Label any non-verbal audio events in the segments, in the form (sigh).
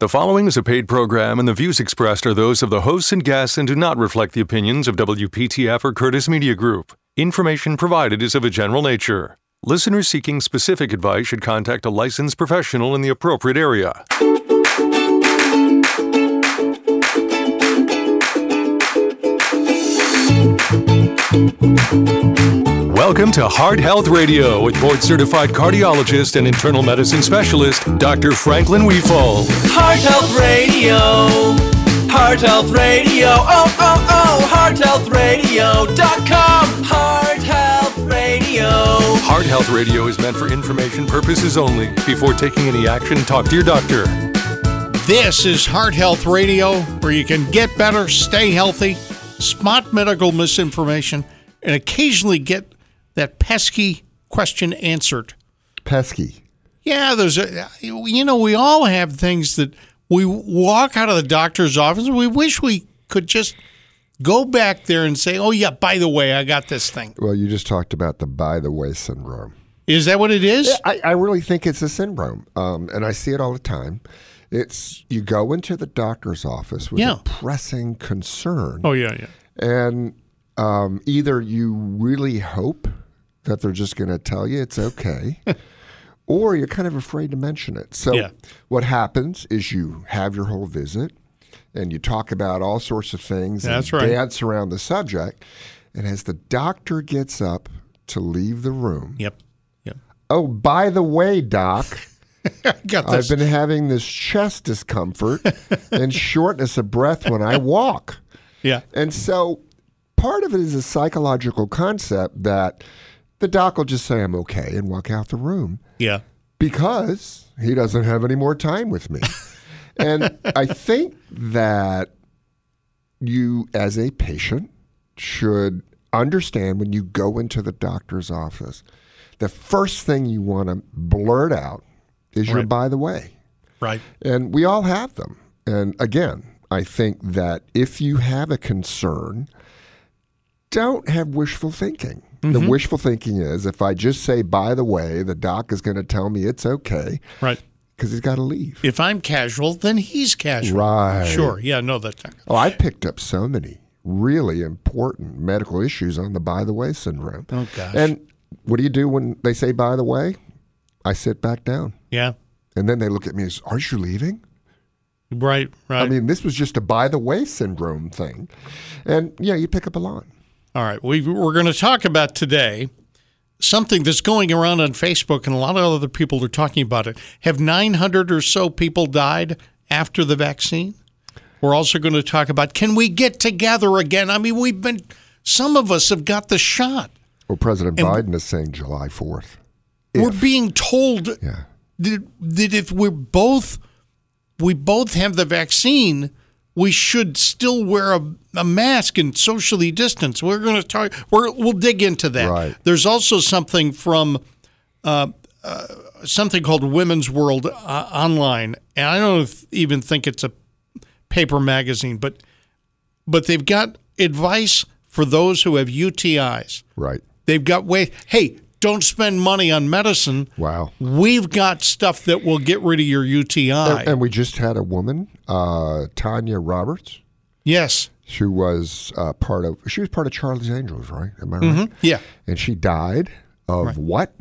The following is a paid program, and the views expressed are those of the hosts and guests and do not reflect the opinions of WPTF or Curtis Media Group. Information provided is of a general nature. Listeners seeking specific advice should contact a licensed professional in the appropriate area. Welcome to Heart Health Radio with board certified cardiologist and internal medicine specialist, Dr. Franklin Wefald. Heart Health Radio. Heart Health Radio. Oh, oh, oh. HeartHealthRadio.com. Heart Health Radio. Heart Health Radio is meant for information purposes only. Before taking any action, talk to your doctor. This is Heart Health Radio, where you can get better, stay healthy, spot medical misinformation, and occasionally get that pesky question answered. pesky. Yeah, there's a, you know, we all have things that we walk out of the doctor's office. We wish we could just go back there and say, oh, yeah, by the way, I got this thing. Well, you just talked about the by the way syndrome. Is that what it is? I, I really think it's a syndrome, um, and I see it all the time. It's you go into the doctor's office with Yeah. a pressing concern, Oh, yeah, yeah. and um, either you really hope that they're just going to tell you it's okay, (laughs) or you're kind of afraid to mention it. So, Yeah. what happens is you have your whole visit, and you talk about all sorts of things, That's and right. dance around the subject, and as the doctor gets up to leave the room, Yep. Yep. oh, by the way, doc. (laughs) I've been having this chest discomfort and (laughs) shortness of breath when I walk. yeah. And so part of it is a psychological concept that the doc will just say, I'm okay, and walk out the room Yeah. because he doesn't have any more time with me. (laughs) and I think that you, as a patient, should understand when you go into the doctor's office, the first thing you want to blurt out is your by the way. Right. And we all have them. And again, I think that if you have a concern, don't have wishful thinking. The mm-hmm. wishful thinking is if I just say, by the way, the doc is going to tell me it's okay Right. because he's got to leave. If I'm casual, then he's casual. Right. Sure. Yeah. No, that's not. Oh, I picked up so many really important medical issues on the by the way syndrome. Oh, gosh. And what do you do when they say by the way? I sit back down. Yeah. And then they look at me as, Are you leaving? Right. Right. I mean, this was just a by the way syndrome thing. And yeah, you pick up a lot. All right. We, we're going to talk about today something that's going around on Facebook, and a lot of other people are talking about it. Have 900 or so people died after the vaccine? We're also going to talk about can we get together again? I mean, we've been, some of us have got the shot. Well, President And- Biden is saying July 4th. We're being told Yeah. That, that if we're both we both have the vaccine, we should still wear a, a mask and socially distance. We're going to talk. We're, we'll dig into that. Right. There's also something from uh, uh, something called Women's World uh, online, and I don't even think it's a paper magazine, but but they've got advice for those who have UTIs. Right. They've got way. Hey, don't spend money on medicine. Wow. We've got stuff that will get rid of your UTI. And, and we just had a woman, uh, Tanya Roberts, yes. who was uh, part of, she was part of Charlie's Angels, right? Am I right? Yeah. And she died of what?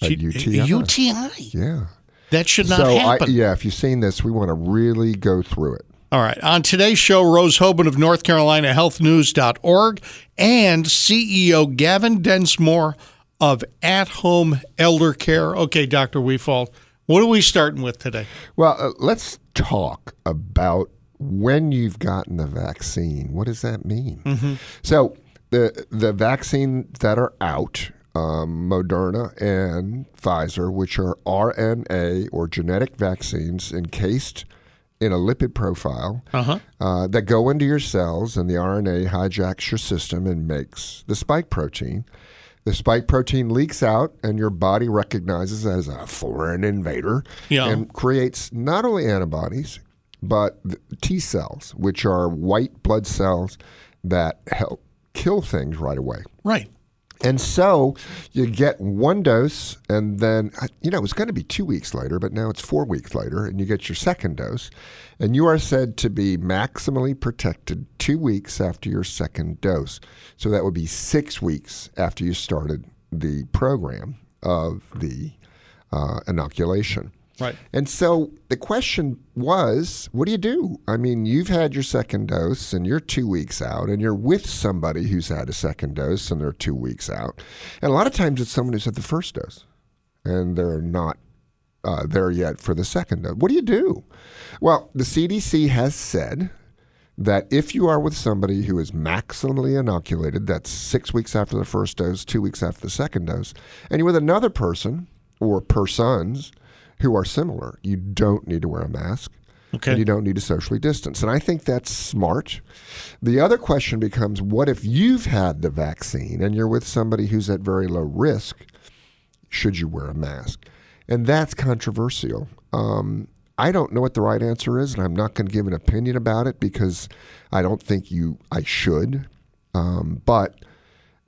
A She- UTI. a UTI. Yeah. That should not so, I, happen. yeah, if you've seen this, we want to really go through it. All right. On today's show, Rose Hoban of North Carolina HealthNews.org and CEO Gavin Densmore of At Home Elder Care. Okay, Dr. Wefald, what are we starting with today? Well, uh, let's talk about when you've gotten the vaccine. What does that mean? So the the vaccines that are out, um, Moderna and Pfizer, which are RNA or genetic vaccines encased in a lipid profile Uh-huh. uh, that go into your cells, and the RNA hijacks your system and makes the spike protein. The spike protein leaks out, and your body recognizes it as a foreign invader Yeah. and creates not only antibodies, but T cells, which are white blood cells that help kill things right away. Right. And so you get one dose, and then, uh, you know, it was going to be two weeks later, but now it's four weeks later, and you get your second dose. And you are said to be maximally protected two weeks after your second dose. So that would be six weeks after you started the program of the uh, inoculation. Right. And so the question was, what do you do? I mean, you've had your second dose and you're two weeks out, and you're with somebody who's had a second dose and they're two weeks out. And a lot of times it's someone who's had the first dose and they're not uh, there yet for the second dose. What do you do? Well, the CDC has said that if you are with somebody who is maximally inoculated, that's six weeks after the first dose, two weeks after the second dose, and you're with another person or persons who are similar, you don't need to wear a mask. Okay. And you don't need to socially distance. And I think that's smart. The other question becomes what if you've had the vaccine and you're with somebody who's at very low risk? Should you wear a mask? And that's controversial. Um, I don't know what the right answer is, and I'm not going to give an opinion about it because I don't think you I should. Um, but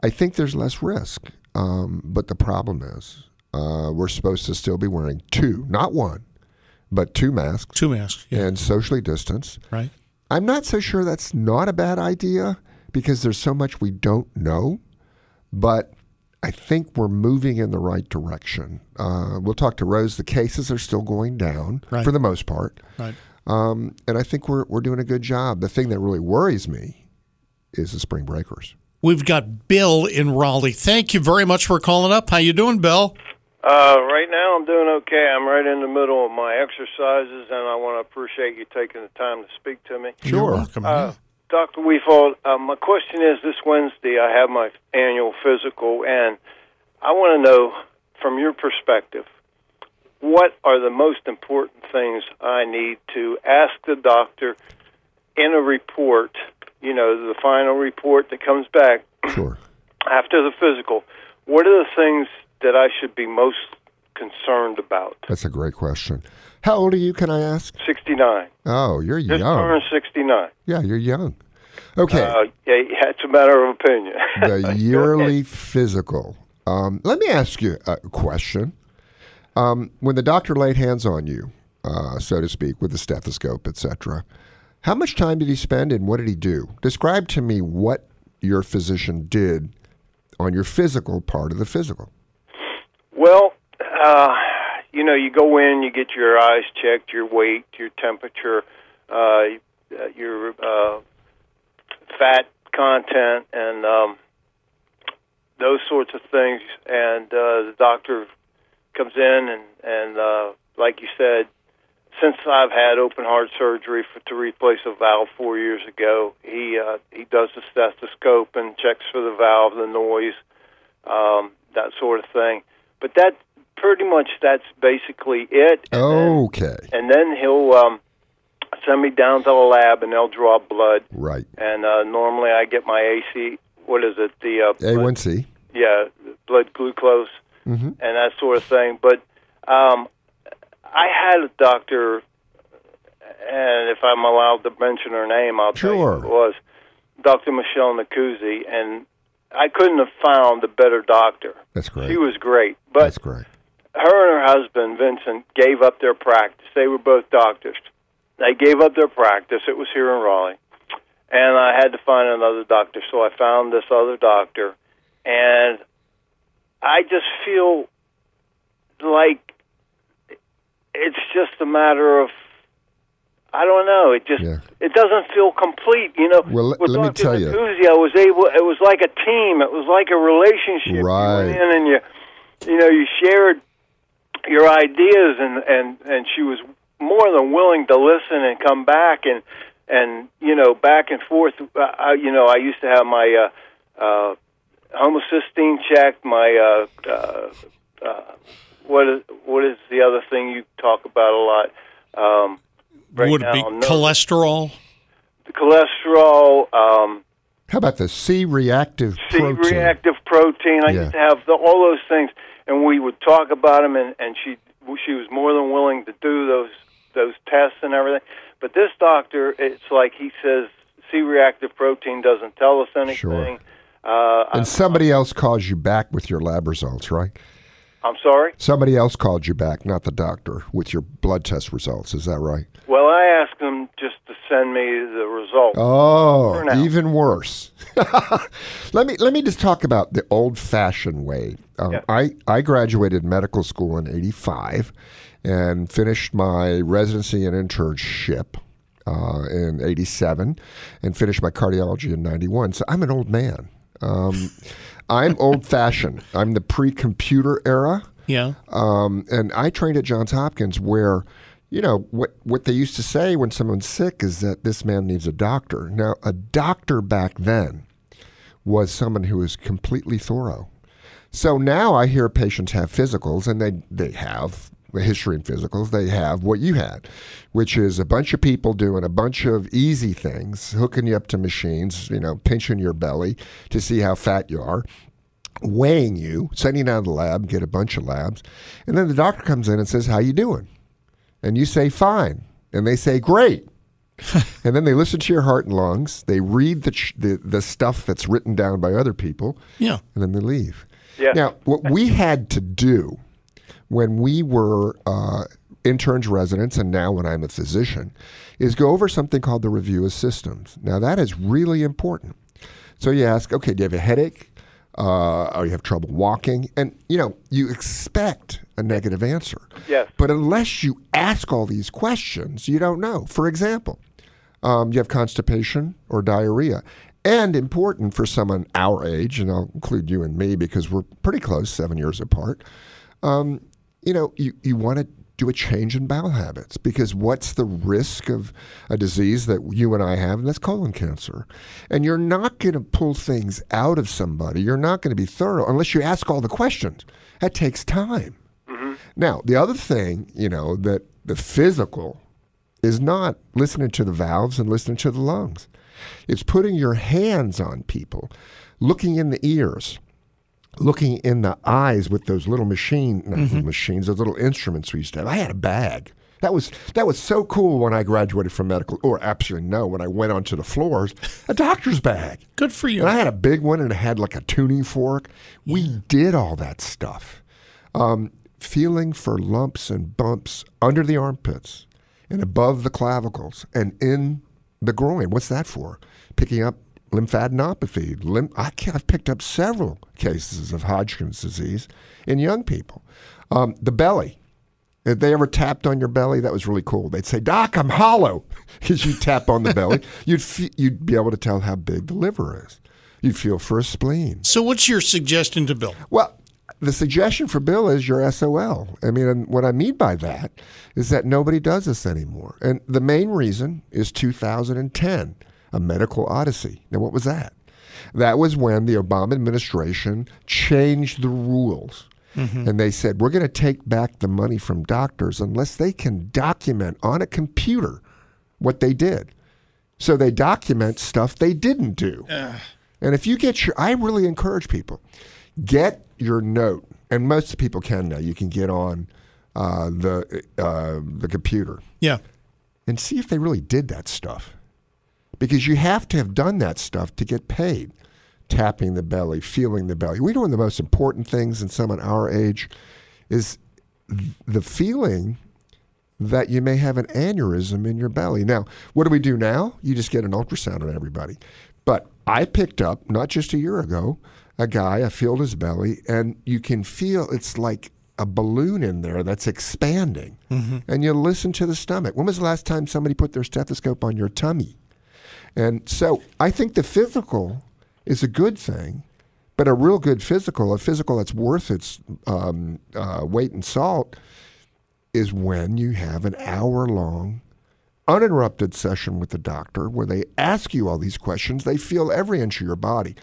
I think there's less risk. Um, but the problem is uh, we're supposed to still be wearing two, not one, but two masks Two masks. Yeah. and socially distance. Right. I'm not so sure that's not a bad idea because there's so much we don't know, but I think we're moving in the right direction. Uh, we'll talk to Rose. The cases are still going down Right. for the most part, Right. um, and I think we're we're doing a good job. The thing that really worries me is the spring breakers. We've got Bill in Raleigh. Thank you very much for calling up. How you doing, Bill? Uh, right now, I'm doing okay. I'm right in the middle of my exercises, and I want to appreciate you taking the time to speak to me. You're Sure. welcome. Uh, Dr. Wefald, uh, my question is this Wednesday I have my annual physical, and I want to know from your perspective what are the most important things I need to ask the doctor in a report, you know, the final report that comes back Sure. (clears throat) after the physical. What are the things that I should be most concerned about? That's a great question. How old are you? Can I ask? 69. Oh, you're Just young. turned 69. Yeah, you're young. Okay. Uh, yeah, yeah, it's a matter of opinion. (laughs) the (laughs) yearly physical. Um, let me ask you a question. Um, when the doctor laid hands on you, uh, so to speak, with the stethoscope, etc., how much time did he spend and what did he do? Describe to me what your physician did on your physical part of the physical. Well, uh, you know, you go in, you get your eyes checked, your weight, your temperature, uh, your uh, fat content, and um, those sorts of things. And uh, the doctor comes in, and and uh, like you said, since I've had open heart surgery for, to replace a valve four years ago, he uh, he does the stethoscope and checks for the valve, the noise, um, that sort of thing. But that pretty much that's basically it. And then- Okay. and then he'll um, send me down to the lab, and they'll draw blood. Right. And uh, normally I get my AC. What is it? The uh, blood- A1C. yeah, blood glucose Mm-hmm. and that sort of thing. But um, I had a doctor, and if I'm allowed to mention her name, I'll tell you Sure. who it was Dr. Michelle Nacuzzi, and I couldn't have found a better doctor. That's great. She was great, but That's great. her and her husband Vincent gave up their practice. They were both doctors. They gave up their practice. It was here in Raleigh, and I had to find another doctor. So I found this other doctor, and I just feel like it's just a matter of I don't know. It just Yeah. it doesn't feel complete, you know. Well, let- let me tell you. Nacuzzi, I was able. It was like a team. It was like a relationship. Right. You went in and you, you know, you shared your ideas, and and and she was more than willing to listen and come back and and you know back and forth. I, you know, I used to have my uh, uh, homocysteine checked. My uh, uh, uh, what is what is the other thing you talk about a lot? Um, right Would it be no. cholesterol? the cholesterol, um, How about the C-reactive protein? C-reactive protein. I Yeah. used to have the, all those things, and we would talk about them, and, and she she was more than willing to do those those tests and everything. But this doctor, it's like he says C-reactive protein doesn't tell us anything. Sure. Uh, And somebody else calls you back with your lab results, right? I'm sorry. Somebody else called you back, not the doctor, with your blood test results. Is that right? Well, I asked them just to send me the results. Oh, even worse. (laughs) let me let me just talk about the old-fashioned way. Um, Yeah. I I graduated medical school in '85 and finished my residency and internship uh, in '87 and finished my cardiology in '91. So I'm an old man. Um, I'm old-fashioned. I'm the pre-computer era. Yeah. Um, and I trained at Johns Hopkins, where, you know, what what they used to say when someone's sick is that this man needs a doctor. Now, a doctor back then was someone who was completely thorough. So now I hear patients have physicals, and they they have history and physicals. They have what you had, which is a bunch of people doing a bunch of easy things, hooking you up to machines, you know, pinching your belly to see how fat you are weighing you, sending you out of the lab, get a bunch of labs, and then the doctor comes in and says, "How you doing?" And you say, "Fine," and they say, "Great." (laughs) and then they listen to your heart and lungs. They read the, ch- the the stuff that's written down by other people, Yeah. and then they leave. Yeah. Now, what we had to do when we were uh, interns, residents, and now when I'm a physician, is go over something called the review of systems. Now, that is really important. So you ask, okay, do you have a headache? Uh, or you have trouble walking? And, you know, you expect a negative answer. Yes. But unless you ask all these questions, you don't know. For example, um, you have constipation or diarrhea. And important for someone our age, and I'll include you and me because we're pretty close, seven years apart. Um, you know, you, you want to do a change in bowel habits because what's the risk of a disease that you and I have? And that's colon cancer. And you're not going to pull things out of somebody. You're not going to be thorough unless you ask all the questions. That takes time. Now, the other thing, you know, that the physical is not listening to the valves and listening to the lungs. It's putting your hands on people, looking in the ears, looking in the eyes with those little machine not little machines, those little instruments we used to have. I had a bag. That was that was so cool when I graduated from medical, or absolutely no, when I went onto the floors, a doctor's bag. Good for you. And I had a big one and it had like a tuning fork. We did all that stuff. Um, feeling for lumps and bumps under the armpits and above the clavicles and in the groin. What's that for? Picking up lymphadenopathy. Lymph- I I've picked up several cases of Hodgkin's disease in young people. Um, the belly. If they ever tapped on your belly, that was really cool. They'd say, "Doc, I'm hollow," (laughs) because you tap on the belly. (laughs) You'd fe- you'd be able to tell how big the liver is. You'd feel for a spleen. so, what's your suggestion to Bill? Well, the suggestion for Bill is your SOL. I mean, and what I mean by that is that nobody does this anymore. And the main reason is 2010, a medical odyssey. Now, what was that? That was when the Obama administration changed the rules. And they said, we're going to take back the money from doctors unless they can document on a computer what they did. So they document stuff they didn't do. And if you get your, I really encourage people, get your note, and most people can now. You can get on uh, the uh, the computer Yeah. and see if they really did that stuff, because you have to have done that stuff to get paid. Tapping the belly, feeling the belly. We know one of the most important things in someone our age is the feeling that you may have an aneurysm in your belly. Now, what do we do now? You just get an ultrasound on everybody. But I picked up, not just a year ago, a guy, I filled his belly, and you can feel it's like a balloon in there that's expanding. Mm-hmm. And you listen to the stomach. When was the last time somebody put their stethoscope on your tummy? And so I think the physical is a good thing, but a real good physical, a physical that's worth its um, uh, weight in salt, is when you have an hour long uninterrupted session with the doctor where they ask you all these questions. They feel every inch of your body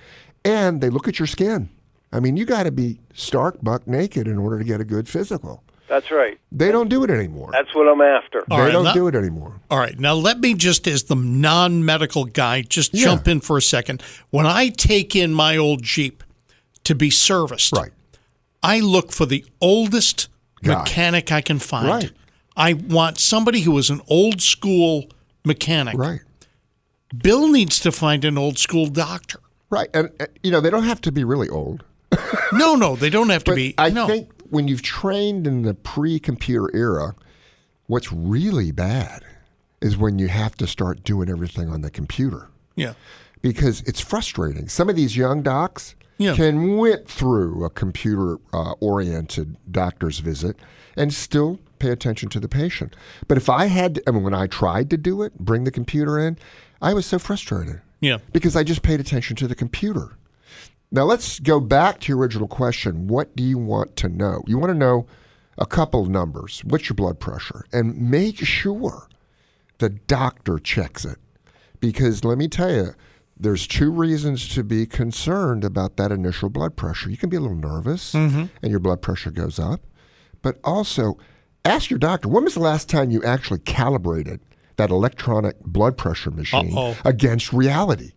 and they look at your skin. I mean, you got to be stark buck naked in order to get a good physical. That's right. They don't do it anymore. That's what I'm after. All they right, don't now- do it anymore. All right. Now, let me just, as the non medical guy, just Yeah. jump in for a second. When I take in my old Jeep to be serviced, Right. I look for the oldest Guy. mechanic I can find. Right. I want somebody who is an old school mechanic. Right. Bill needs to find an old school doctor. Right, and uh, you know they don't have to be really old. (laughs) No, no, they don't have to But be. I no. think when you've trained in the pre-computer era, what's really bad is when you have to start doing everything on the computer yeah. because it's frustrating. Some of these young docs Yeah. can whip through a computer-oriented uh, doctor's visit and still pay attention to the patient. But if I had, I mean, when I tried to do it, bring the computer in, I was so frustrated Yeah. because I just paid attention to the computer. Now let's go back to your original question. What do you want to know? You want to know a couple of numbers. What's your blood pressure? And make sure the doctor checks it. Because let me tell you, there's two reasons to be concerned about that initial blood pressure. You can be a little nervous mm-hmm. and your blood pressure goes up. But also, ask your doctor when was the last time you actually calibrated that electronic blood pressure machine Uh-oh. against reality?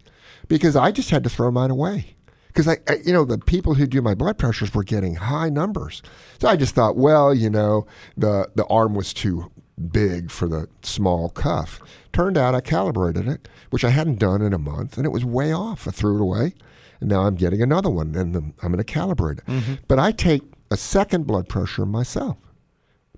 Because I just had to throw mine away. Because I, I, you know, the people who do my blood pressures were getting high numbers. So I just thought, well, you know, the the arm was too big for the small cuff. Turned out I calibrated it, which I hadn't done in a month, and it was way off. I threw it away, and now I'm getting another one, and I'm going to calibrate it. Mm-hmm. But I take a second blood pressure myself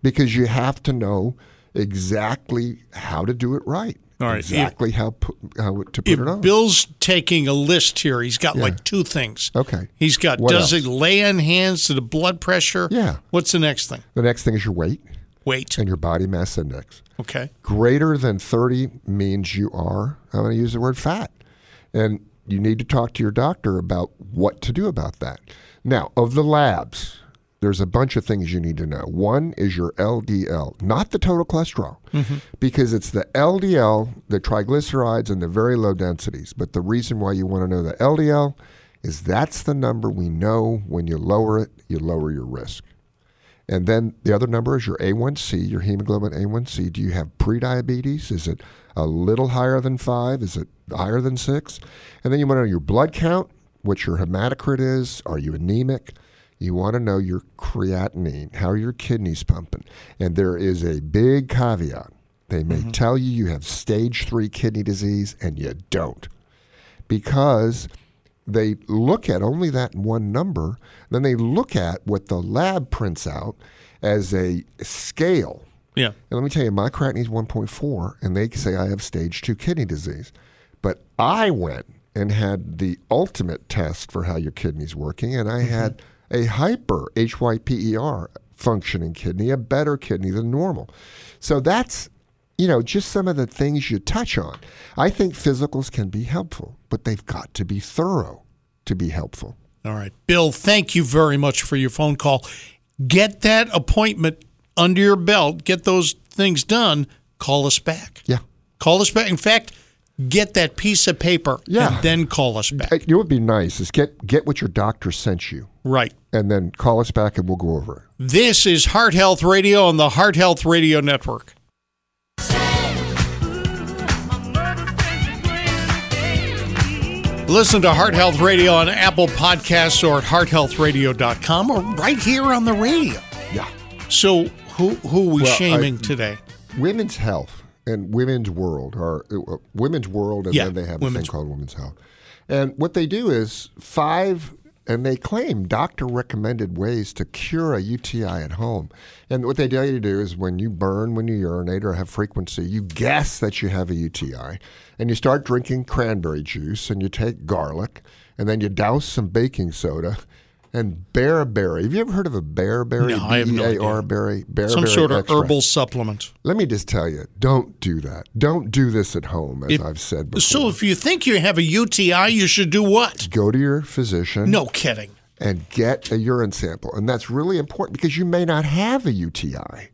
because you have to know exactly how to do it right. All right. Exactly how, pu- how to put If it on. Bill's taking a list here, he's got like two things. Okay. He's got What does else? he lay on hands to the blood pressure? Yeah. What's the next thing? the next thing is your weight Weight. and your body mass index. Okay. Greater than 30 means you are, I'm going to use the word fat. And you need to talk to your doctor about what to do about that. Now, of the labs, there's a bunch of things you need to know. One is your LDL, not the total cholesterol, mm-hmm. because it's the LDL, the triglycerides, and the very low densities. But the reason why you want to know the LDL is that's the number we know when you lower it, you lower your risk. And then the other number is your A1C, your hemoglobin A1C. Do you have prediabetes? Is it a little higher than five? Is it higher than six? And then you want to know your blood count, what your hematocrit is. Are you anemic? You want to know your creatinine, how your kidneys pumping. And there is a big caveat. They may mm-hmm. tell you you have stage three kidney disease, and you don't because they look at only that one number, then they look at what the lab prints out as a scale. Yeah. And let me tell you, my creatinine is 1.4, and they say I have stage two kidney disease. But I went and had the ultimate test for how your kidney's working, and I mm-hmm. had a hyper HYPER functioning kidney, a better kidney than normal. So that's you know, just some of the things you touch on. I think physicals can be helpful, but they've got to be thorough to be helpful. All right. Bill, thank you very much for your phone call. Get that appointment under your belt, get those things done, call us back. Yeah. Call us back. In fact, get that piece of paper Yeah. and then call us back. What would be nice is get get what your doctor sent you, Right. and then call us back and we'll go over it. This is Heart Health Radio on the Heart Health Radio Network. Listen to Heart Health Radio on Apple Podcasts or at hearthealthradio.com or right here on the radio. Yeah. So, who who are we Well, I- shaming today? Women's health and women's world or uh, women's world, and Yeah, then they have a thing called women's health. And what they do is five, and they claim doctor recommended ways to cure a UTI at home. And what they tell you to do is when you burn, when you urinate or have frequency, you guess that you have a UTI, and you start drinking cranberry juice, and you take garlic, and then you douse some baking soda. And bearberry. Have you ever heard of a bearberry? No, I have no idea. B-E-A-R berry. Some sort of extract. herbal supplement. Let me just tell you, don't do that. Don't do this at home, as If- I've said before. So, if you think you have a UTI, you should do what? Go to your physician No kidding. and get a urine sample. And that's really important because you may not have a UTI,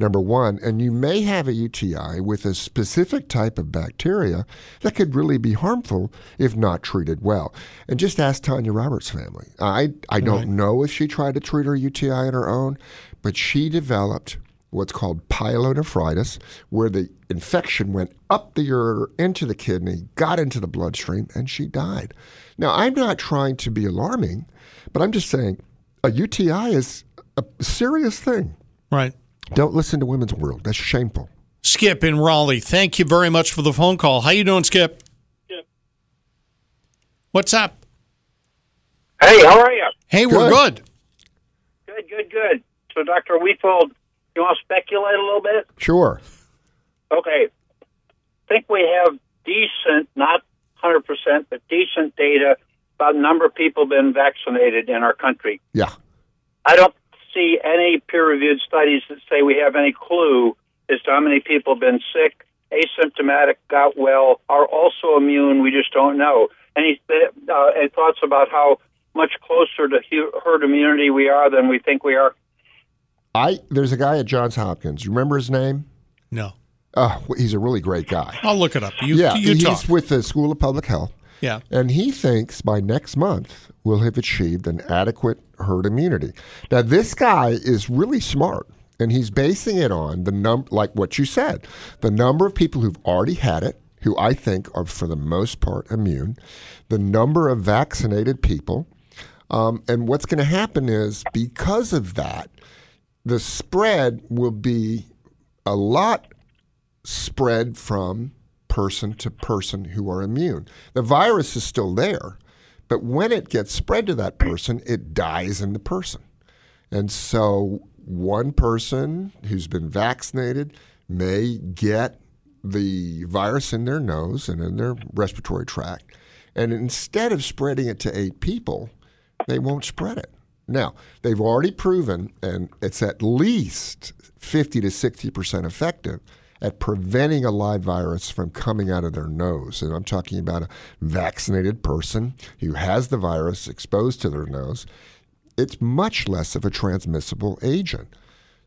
number one, and you may have a UTI with a specific type of bacteria that could really be harmful if not treated well. And just ask Tanya Roberts' family. I, I don't know if she tried to treat her UTI on her own, but she developed what's called pyelonephritis, where the infection went up the ureter into the kidney, got into the bloodstream, and she died. Now, I'm not trying to be alarming, but I'm just saying a UTI is a serious thing. Right. Don't listen to Women's World. That's shameful. Skip in Raleigh, thank you very much for the phone call. How you doing, Skip? Skip. What's up? Hey, how are you? Hey, we're Good. good. Good, good, good. So, Dr. Wefald, you want to speculate a little bit? Sure. Okay. I think we have decent, not 100%, but decent data about the number of people been vaccinated in our country. Yeah. I don't see any peer-reviewed studies that say we have any clue as to how many people have been sick, asymptomatic, got well, are also immune. We just don't know. Any, uh, any thoughts about how much closer to hu- herd immunity we are than we think we are? I there's a guy at Johns Hopkins. You remember his name? No. Oh, he's a really great guy. I'll look it up. You, yeah, you he's talk. with the School of Public Health. Yeah. And he thinks by next month we'll have achieved an adequate herd immunity. Now, this guy is really smart, and he's basing it on the num like what you said, the number of people who've already had it, who I think are for the most part immune, the number of vaccinated people, um, and what's going to happen is because of that, the spread will be a lot spread from person to person who are immune. The virus is still there, but when it gets spread to that person, it dies in the person. And so one person who's been vaccinated may get the virus in their nose and in their respiratory tract. And instead of spreading it to eight people, they won't spread it. Now, they've already proven, and it's at least 50 to 60% effective at preventing a live virus from coming out of their nose. And I'm talking about a vaccinated person who has the virus exposed to their nose. It's much less of a transmissible agent.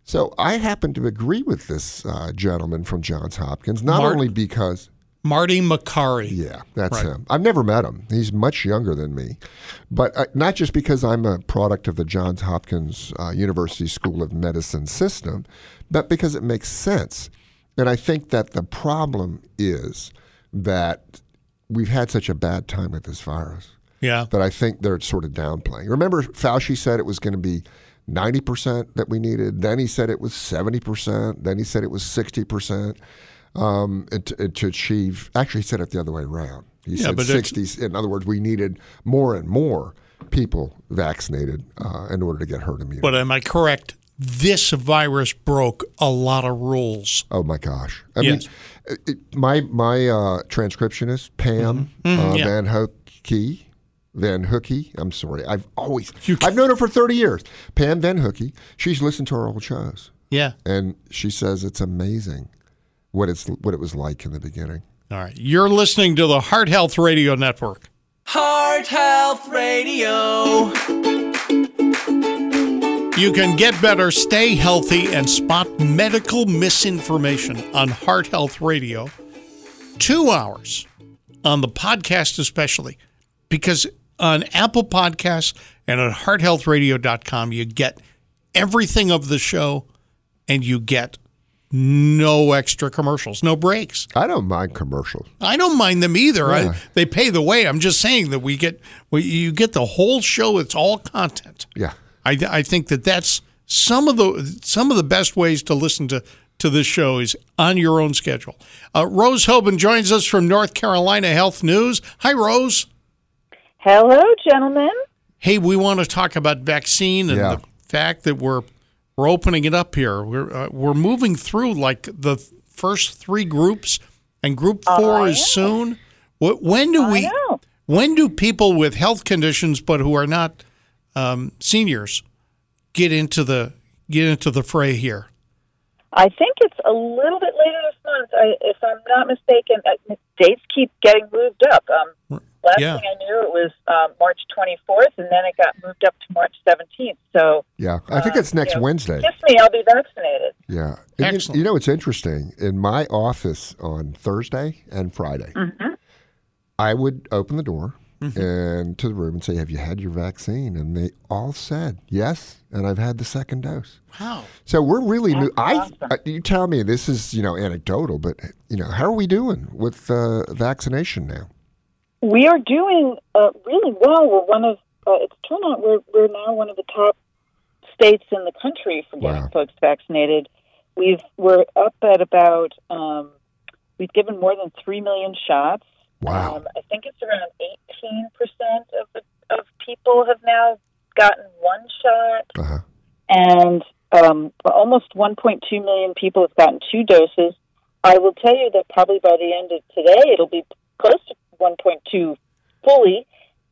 So I happen to agree with this uh, gentleman from Johns Hopkins, not only because Marty Makary. yeah, that's Right. him. I've never met him. He's much younger than me, but uh, not just because I'm a product of the Johns Hopkins uh, University School of Medicine system, but because it makes sense. And I think that the problem is that we've had such a bad time with this virus Yeah. that I think they're sort of downplaying. Remember, Fauci said it was going to be 90% that we needed. Then he said it was 70%. Then he said it was 60% um, and to, and to achieve. Actually, he said it the other way around. He Yeah, said 60. In other words, we needed more and more people vaccinated uh, in order to get herd immunity. But am I correct? This virus broke a lot of rules. Oh my gosh! I Yes. mean, it, it- my my uh, transcriptionist Pam uh, Mm-hmm. yeah. Van Hookey, Van Hookey. I'm sorry, I've always You- I've known her for 30 years. Pam Van Hookey. She's listened to our old shows, Yeah. and she says it's amazing what it's what it was like in the beginning. All right. You're listening to the Heart Health Radio Network. Heart Health Radio. You can get better, stay healthy, and spot medical misinformation on Heart Health Radio. Two hours on the podcast, especially because on Apple Podcasts and on hearthealthradio.com, you get everything of the show and you get no extra commercials, no breaks. I don't mind commercials. I don't mind them either. Yeah. I, they pay the way. I'm just saying that we get we, you get the whole show. It's all content. Yeah, I, I think that that's some of the some of the best ways to listen to to this show is on your own schedule. Uh, Rose Hoban joins us from North Carolina Health News. Hi, Rose. Hello, gentlemen. Hey, we want to talk about vaccine and Yeah. the fact that we're we're opening it up here. We're uh, we're moving through like the first three groups, and Group Four is soon. Wh- When do we? know. When do people with health conditions but who are not um, seniors get into the get into the fray here? I think it's a little bit later this month. I, if I'm not mistaken, uh, dates keep getting moved up. Um, last Yeah. thing I knew, it was um, March 24th, and then it got moved up to March 17th. So, yeah. I think it's next you know, Wednesday. kiss me, I'll be vaccinated. Yeah. And you- Excellent. You, know, it's interesting. In my office on Thursday and Friday, I would open the door and to the room and say, "Have you had your vaccine?" And they all said yes, and I've had the second dose. Wow. So we're really new. I, awesome. I you tell me this is you know anecdotal, but you know how are we doing with uh, vaccination now? We are doing uh, really well. We're one of uh, it's turned out we're we're now one of the top states in the country for getting Wow. folks vaccinated. We've we're up at about um, we've given more than three million shots. Wow. Um, I think it's around eighteen percent of the of people have now gotten one shot, Uh-huh. and um, almost 1.2 million people have gotten two doses. I will tell you that probably by the end of today, it'll be close to 1.2 fully.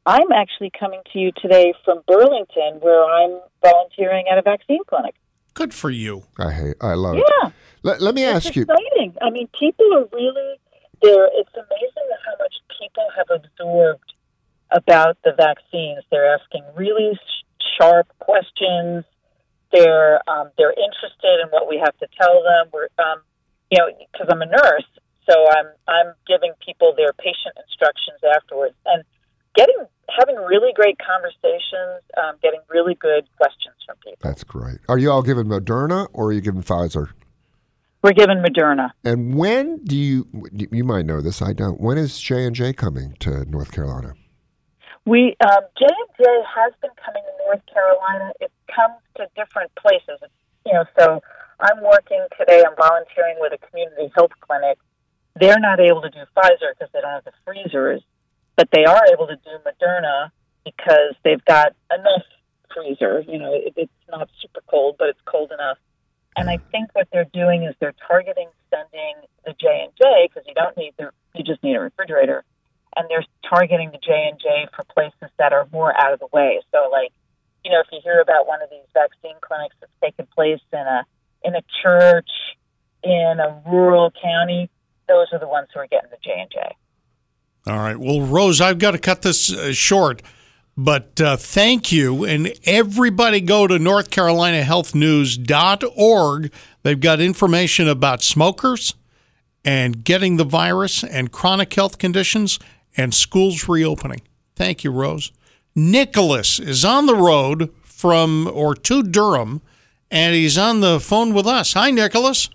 I'm actually coming to you today from Burlington, where I'm volunteering at a vaccine clinic. Good for you. I hate. I love it. Yeah. Let, let me It's ask you. exciting. I mean, people are really there. It's amazing how much people have absorbed about the vaccines. They're asking really sh- sharp questions. They're um, they're interested in what we have to tell them. We're um, you know because I'm a nurse, so I'm I'm giving people their patient instructions afterwards and getting having really great conversations, um, getting really good questions from people. That's great. Are you all giving Moderna or are you giving Pfizer? We're given Moderna. And when do you? You might know this. I don't. When is J and J coming to North Carolina? We um, J and J has been coming to North Carolina. It comes to different places. You know, so I'm working today. I'm volunteering with a community health clinic. They're not able to do Pfizer because they don't have the freezers, but they are able to do Moderna because they've got enough freezer. You know, it, it's not super cold, but it's cold enough. And I think what they're doing is they're targeting sending the J and J because you don't need the you just need a refrigerator and they're targeting the J and J for places that are more out of the way. So, like, you know, if you hear about one of these vaccine clinics that's taken place in a in a church in a rural county, those are the ones who are getting the J and J. All right. Well, Rose, I've got to cut this uh, short, but uh, thank you. And everybody go to NorthCarolinaHealthNews.org. They've got information about smokers and getting the virus and chronic health conditions and schools reopening. Thank you, Rose. Nicholas is on the road from or to Durham, and he's on the phone with us. Hi, Nicholas.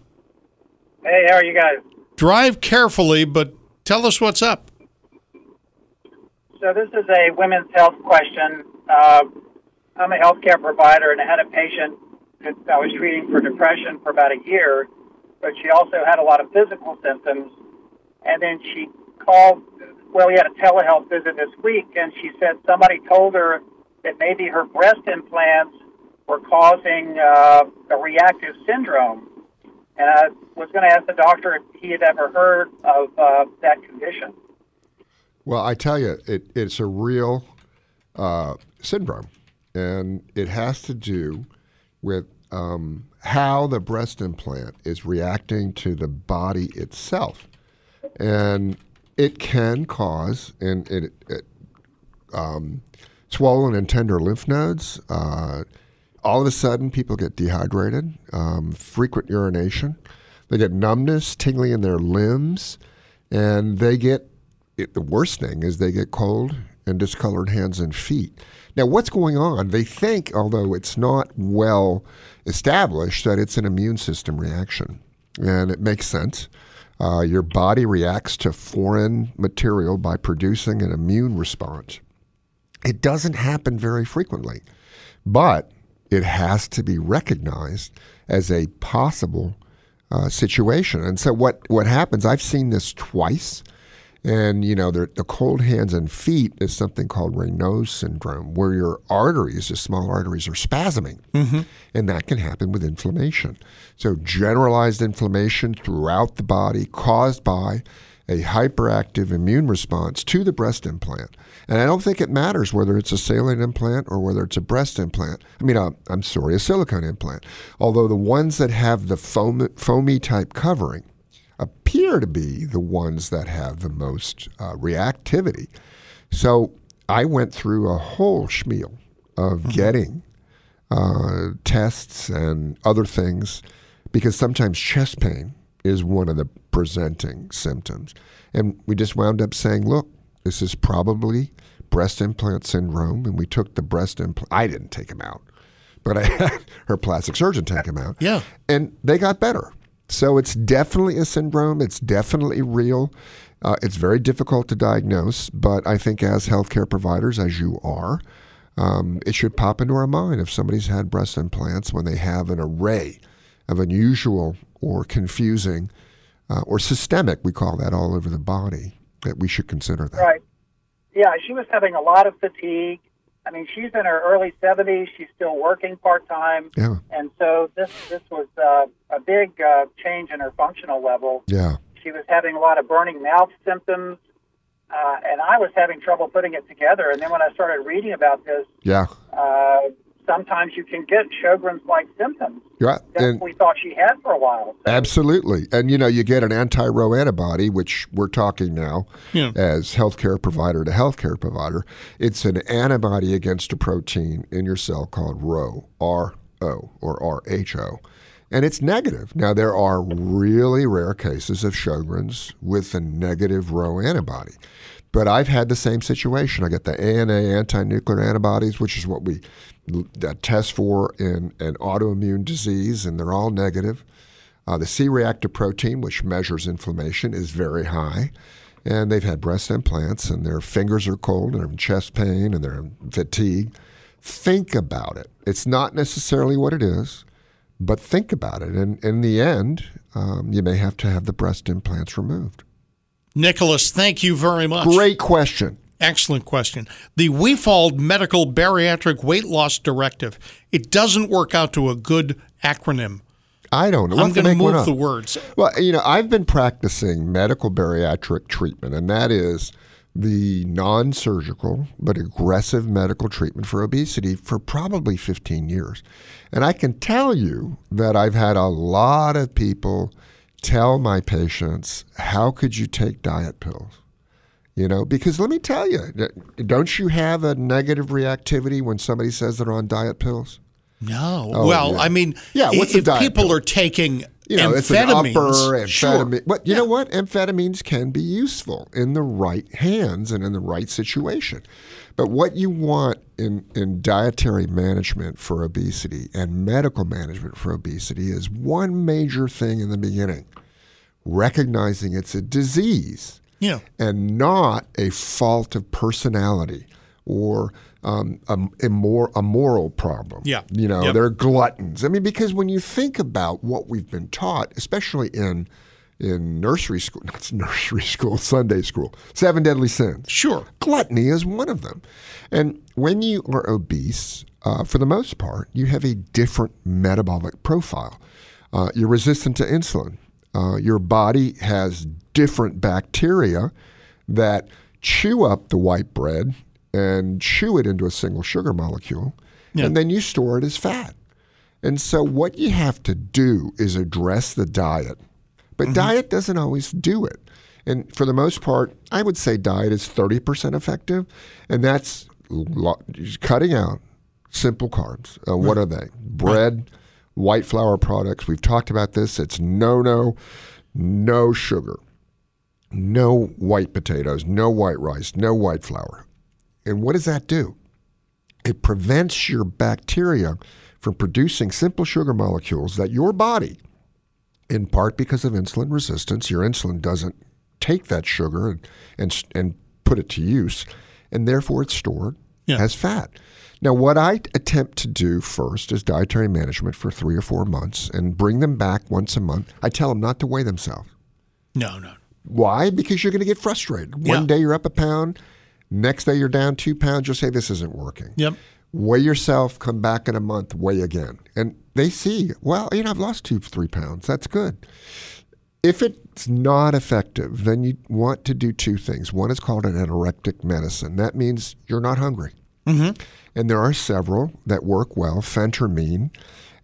Hey, how are you guys? Drive carefully, but tell us what's up. So this is a women's health question. Uh, I'm a healthcare provider, and I had a patient that I was treating for depression for about a year, but she also had a lot of physical symptoms. And then she called. Well, we had a telehealth visit this week, and she said somebody told her that maybe her breast implants were causing uh, a reactive syndrome. And I was going to ask the doctor if he had ever heard of uh, that condition. Well, I tell you, it, it's a real uh, syndrome, and it has to do with um, how the breast implant is reacting to the body itself, and it can cause and it, it um, swollen and tender lymph nodes. Uh, all of a sudden, people get dehydrated, um, frequent urination. They get numbness, tingling in their limbs, and they get it, the worst thing is they get cold and discolored hands and feet. Now, what's going on? They think, although it's not well established, that it's an immune system reaction. And it makes sense. Uh, your body reacts to foreign material by producing an immune response. It doesn't happen very frequently, but it has to be recognized as a possible uh, situation. And so, what, what happens, I've seen this twice. And, you know, the, the cold hands and feet is something called Raynaud's syndrome, where your arteries, the small arteries, are spasming. Mm-hmm. And that can happen with inflammation. So, generalized inflammation throughout the body caused by a hyperactive immune response to the breast implant. And I don't think it matters whether it's a saline implant or whether it's a breast implant. I mean, I'm sorry, a silicone implant. Although the ones that have the foam, foamy type covering, appear to be the ones that have the most uh, reactivity. So I went through a whole schmeal of getting uh, tests and other things because sometimes chest pain is one of the presenting symptoms. And we just wound up saying, look, this is probably breast implant syndrome. And we took the breast implant. I didn't take him out, but I (laughs) had her plastic surgeon take him out. Yeah. And they got better. So it's definitely a syndrome. It's definitely real. Uh, it's very difficult to diagnose, but I think as healthcare providers, as you are, um, it should pop into our mind if somebody's had breast implants when they have an array of unusual or confusing uh, or systemic, we call that all over the body, that we should consider that. Right. Yeah, she was having a lot of fatigue, I mean, she's in her early 70s. She's still working part time, Yeah. and so this this was uh, a big uh, change in her functional level. Yeah. She was having a lot of burning mouth symptoms, uh, and I was having trouble putting it together. And then when I started reading about this, Yeah. Sometimes you can get Sjogren's like symptoms Yeah. that And we thought she had for a while. So, absolutely. And you know, you get an anti-Ro antibody, which we're talking now Yeah. as healthcare provider to healthcare provider. It's an antibody against a protein in your cell called Ro, R O or R H O. And it's negative. Now there are really rare cases of Sjogren's with a negative Ro antibody. But I've had the same situation. I get the ANA anti-nuclear antibodies, which is what we uh, test for in an autoimmune disease, and they're all negative. Uh, the C-reactive protein, which measures inflammation, is very high. And they've had breast implants, and their fingers are cold, and they're in chest pain, and they're in fatigue. Think about it. It's not necessarily what it is, but think about it. And in the end, um, you may have to have the breast implants removed. Nicholas, thank you very much. Great question. Excellent question. The Wefald Medical Bariatric Weight Loss Directive. It doesn't work out to a good acronym. I don't know. I'm going to make move the words. Well, you know, I've been practicing medical bariatric treatment, and that is the non surgical but aggressive medical treatment for obesity for probably 15 years. And I can tell you that I've had a lot of people tell my patients, How could you take diet pills? You know, because let me tell you, don't you have a negative reactivity when somebody says they're on diet pills? No. Oh, well, yeah. I mean, Yeah, what's if a diet people pill? are taking you know, it's an amphetamines, upper sure. But you know what? Amphetamines can be useful in the right hands and in the right situation. But what you want in, in dietary management for obesity and medical management for obesity is one major thing in the beginning recognizing it's a disease Yeah. and not a fault of personality or um, a, a, more, a moral problem. Yeah. You know, Yep. they're gluttons. I mean, because when you think about what we've been taught, especially in in nursery school, (laughs) not nursery school, Sunday school, seven deadly sins. Sure. Gluttony is one of them. And when you are obese, uh, for the most part, you have a different metabolic profile. Uh, you're resistant to insulin. Uh, your body has different bacteria that chew up the white bread and chew it into a single sugar molecule, Yeah. and then you store it as fat. And so, what you have to do is address the diet. But diet doesn't always do it. And for the most part, I would say diet is 30% effective, and that's lo- cutting out simple carbs. Uh, What are they? Bread, white flour products. We've talked about this. It's no, no, no sugar, no white potatoes, no white rice, no white flour. And what does that do? It prevents your bacteria from producing simple sugar molecules that your body, in part because of insulin resistance, your insulin doesn't take that sugar and and, and put it to use, and therefore it's stored Yeah. as fat. Now, what I attempt to do first is dietary management for three or four months and bring them back once a month. I tell them not to weigh themselves. No, no. Why? Because you're going to get frustrated. Yeah. One day you're up a pound, next day you're down two pounds. You'll say, This isn't working. Yep. Weigh yourself, come back in a month, weigh again. And they see, well, you know, I've lost two, three pounds. That's good. If it's not effective, then you want to do two things. One is called an anorectic medicine. That means you're not hungry. Mm-hmm. And there are several that work well. Phentermine,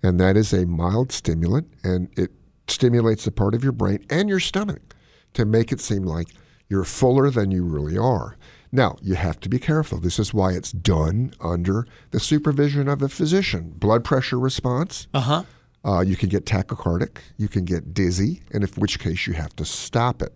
and that is a mild stimulant, and it stimulates the part of your brain and your stomach to make it seem like you're fuller than you really are. Now, you have to be careful. This is why it's done under the supervision of a physician. Blood pressure response, Uh huh. uh, you can get tachycardic, you can get dizzy, and in which case you have to stop it.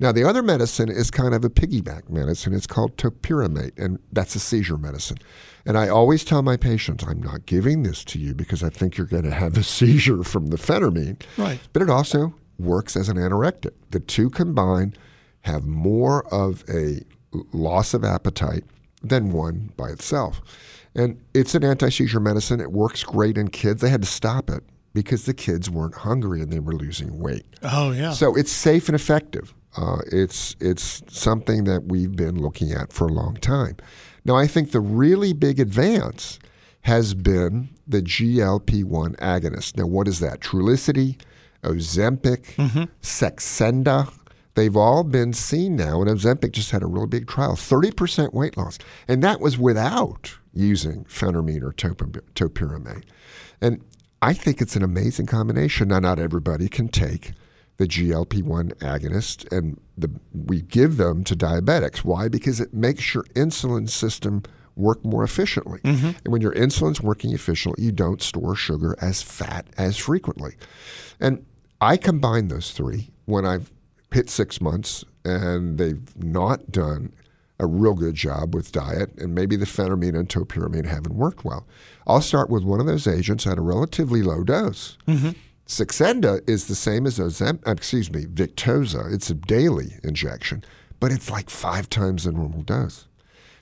Now, the other medicine is kind of a piggyback medicine. It's called topiramate, and that's a seizure medicine. And I always tell my patients, I'm not giving this to you because I think you're going to have a (laughs) seizure from the phentermine. Right. But it also works as an anorectic. The two combined have more of a loss of appetite than one by itself. And it's an anti seizure medicine. It works great in kids. They had to stop it because the kids weren't hungry and they were losing weight. Oh, yeah. So it's safe and effective. Uh, it's it's something that we've been looking at for a long time. Now, I think the really big advance has been the GLP-1 agonist. Now, what is that? Trulicity, Ozempic, Saxenda. They've all been seen now, and Ozempic just had a really big trial, 30% weight loss. And that was without using phentermine or topiramate. And I think it's an amazing combination. Now, not everybody can take the GLP-1 agonist, and the, we give them to diabetics. Why? Because it makes your insulin system work more efficiently. Mm-hmm. And when your insulin's working efficiently, you don't store sugar as fat as frequently. And I combine those three when I've hit six months and they've not done a real good job with diet, and maybe the phentermine and topiramate haven't worked well. I'll start with one of those agents at a relatively low dose. Saxenda is the same as Ozem, uh, excuse me, Victoza. It's a daily injection, but it's like five times the normal dose.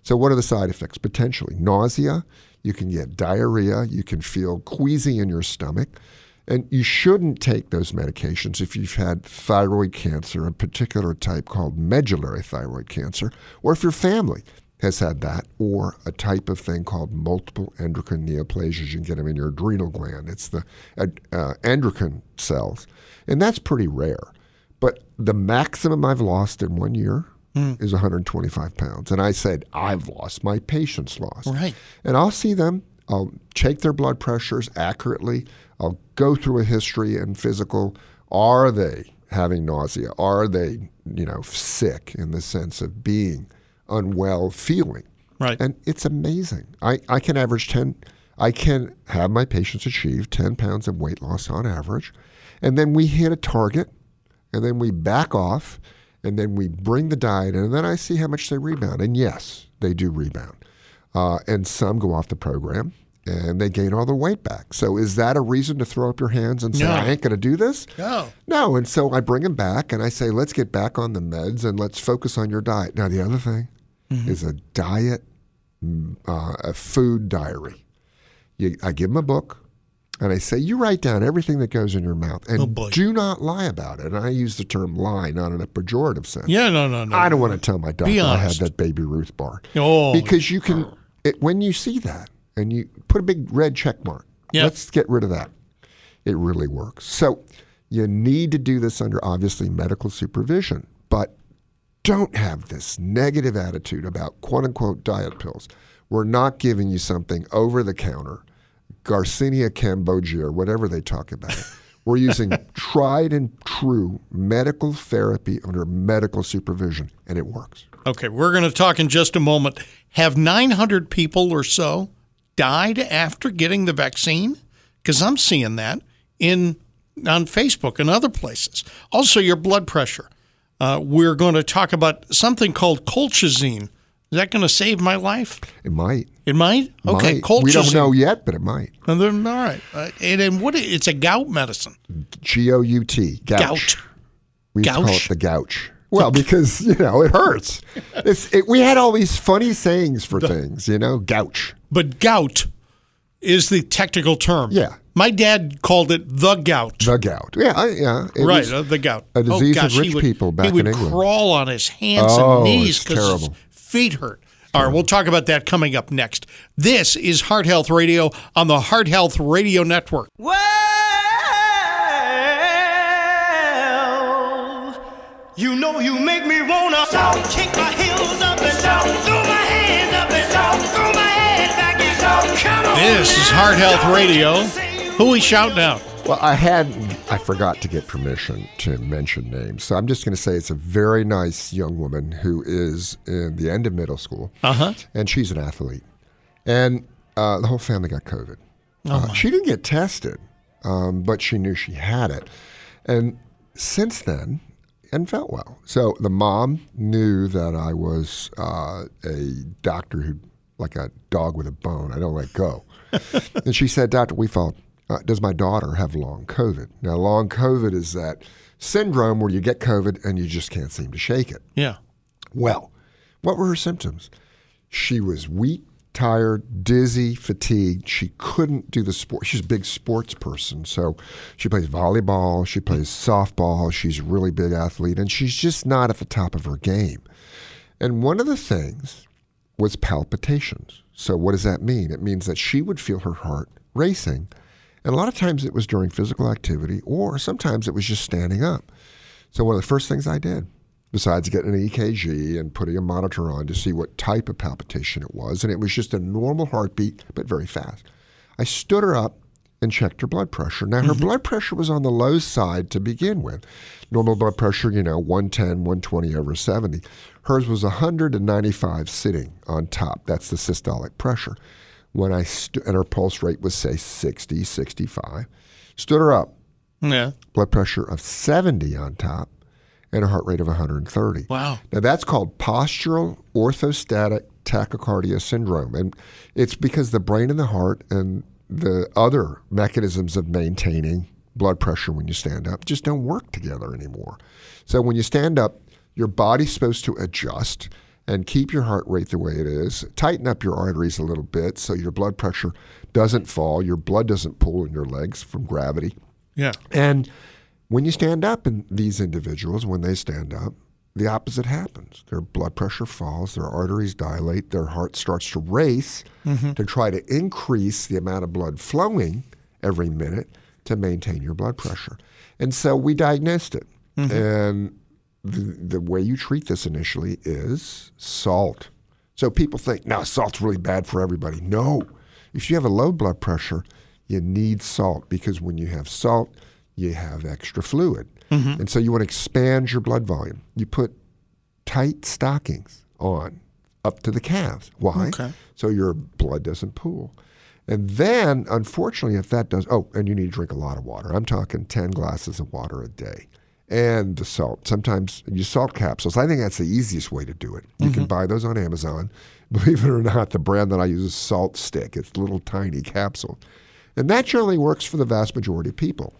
So, what are the side effects? Potentially nausea, you can get diarrhea, you can feel queasy in your stomach, and you shouldn't take those medications if you've had thyroid cancer, a particular type called medullary thyroid cancer, or if your family has had that, or a type of thing called multiple endocrine neoplasias. You can get them in your adrenal gland. It's the uh, endocrine cells, and that's pretty rare. But the maximum I've lost in one year is 125 pounds. And I said, I've lost. My patients lost. Right. And I'll see them. I'll check their blood pressures accurately. I'll go through a history and physical. Are they having nausea? Are they, you know, sick in the sense of being unwell feeling? Right. And it's amazing. I, I can average 10, I can have my patients achieve 10 pounds of weight loss on average. And then we hit a target, and then we back off, and then we bring the diet in, and then I see how much they rebound. And yes, they do rebound. Uh, and some go off the program and they gain all their weight back. So is that a reason to throw up your hands and say, No. I ain't going to do this? No. No. And so I bring them back and I say, let's get back on the meds and let's focus on your diet. Now, the other thing is a diet, mm, uh, a food diary. You, I give them a book and I say, you write down everything that goes in your mouth and Oh, do not lie about it. And I use the term lie, not in a pejorative sense. Yeah, no, no, no. I don't want to tell my doctor I had that Baby Ruth bar. Oh. Because you can, (clears throat) it, when you see that and you put a big red check mark, Yeah. let's get rid of that. It really works. So you need to do this under obviously medical supervision, but don't have this negative attitude about quote unquote diet pills. We're not giving you something over the counter, Garcinia cambogia, or whatever they talk about. (laughs) We're using tried and true medical therapy under medical supervision, and it works. Okay, we're going to talk in just a moment. Have 900 people or so died after getting the vaccine? Because I'm seeing that in on Facebook and other places. Also, your blood pressure. Uh, we're going to talk about something called colchicine. Is that going to save my life? It might. It might. Okay, Might. colchicine. We don't know yet, but it might. And then, all right. Uh, and, and what? It's a gout medicine. G O U T. Gouch. Gout. We call it the gouch. Well, because you know it hurts. (laughs) It's, it, we had all these funny sayings for things, you know, gouch. But gout is the technical term. Yeah. My dad called it the gout. The gout. Yeah, I, yeah. It right, uh, the gout. a disease of gosh, he rich would- people back in England. He would crawl on his hands Oh, and knees because his terrible. feet hurt. All right, we'll talk about that coming up next. This is Heart Health Radio on the Heart Health Radio Network. Well, you know you make me wanna kick my heels up This is Heart Health Radio. Who we shouting out? Well, I had, I forgot to get permission to mention names. So I'm just going to say it's a very nice young woman who is in the end of middle school. Uh huh. And she's an athlete. And uh, the whole family got COVID. Uh, she didn't get tested, um, but she knew she had it. And since then, and felt well. So the mom knew that I was uh, a doctor who, like a dog with a bone, I don't let go. (laughs) and she said, Doctor, we thought, uh, does my daughter have long COVID? Now, long COVID is that syndrome where you get COVID and you just can't seem to shake it. Yeah. Well, what were her symptoms? She was weak. tired, dizzy, fatigued. She couldn't do the sport. She's a big sports person, so she plays volleyball, she plays softball. She's a really big athlete, and she's just not at the top of her game. And one of the things was palpitations. So what does that mean? It means that she would feel her heart racing, and a lot of times it was during physical activity, or sometimes it was just standing up. So one of the first things I did besides getting an EKG and putting a monitor on to see what type of palpitation it was. And it was just a normal heartbeat, but very fast. I stood her up and checked her blood pressure. Now, her mm-hmm. blood pressure was on the low side to begin with. Normal blood pressure, you know, 110, 120 over 70. Hers was 195 sitting on top. That's the systolic pressure. When I st- and her pulse rate was, say, 60, 65. Stood her up, Yeah. blood pressure of 70 on top and a heart rate of 130. Wow. Now that's called postural orthostatic tachycardia syndrome, and it's because the brain and the heart and the other mechanisms of maintaining blood pressure when you stand up just don't work together anymore. So when you stand up, your body's supposed to adjust and keep your heart rate the way it is. Tighten up your arteries a little bit so your blood pressure doesn't fall, your blood doesn't pool in your legs from gravity. Yeah. And when you stand up, in these individuals, when they stand up, the opposite happens. Their blood pressure falls, their arteries dilate, their heart starts to race mm-hmm. to try to increase the amount of blood flowing every minute to maintain your blood pressure. And so we diagnosed it. Mm-hmm. And the, the way you treat this initially is salt. So people think, no, salt's really bad for everybody. No. If you have a low blood pressure, you need salt because when you have salt, you have extra fluid. Mm-hmm. And so you want to expand your blood volume. You put tight stockings on up to the calves. Why? Okay. So your blood doesn't pool. And then, unfortunately, if that does, oh, and you need to drink a lot of water. I'm talking 10 glasses of water a day. And the salt. Sometimes you salt capsules. I think that's the easiest way to do it. You can mm-hmm. buy those on Amazon. (laughs) Believe it or not, the brand that I use is Salt Stick. It's a little tiny capsule. And that generally works for the vast majority of people.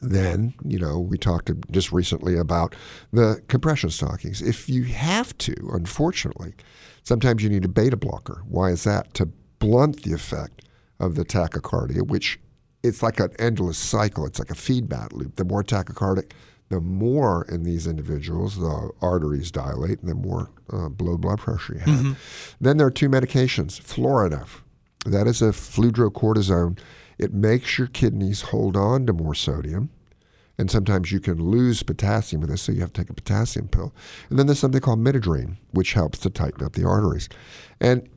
Then, you know, we talked just recently about the compression stockings. If you have to, unfortunately, sometimes you need a beta blocker. Why is that? To blunt the effect of the tachycardia, which it's like an endless cycle. It's like a feedback loop. The more tachycardic, the more in these individuals the arteries dilate, and the more uh, low blood pressure you have. Then there are two medications: Florinef, that is a fludrocortisone. It makes your kidneys hold on to more sodium, and sometimes you can lose potassium with this, so you have to take a potassium pill. And then there's something called midodrine, which helps to tighten up the arteries. And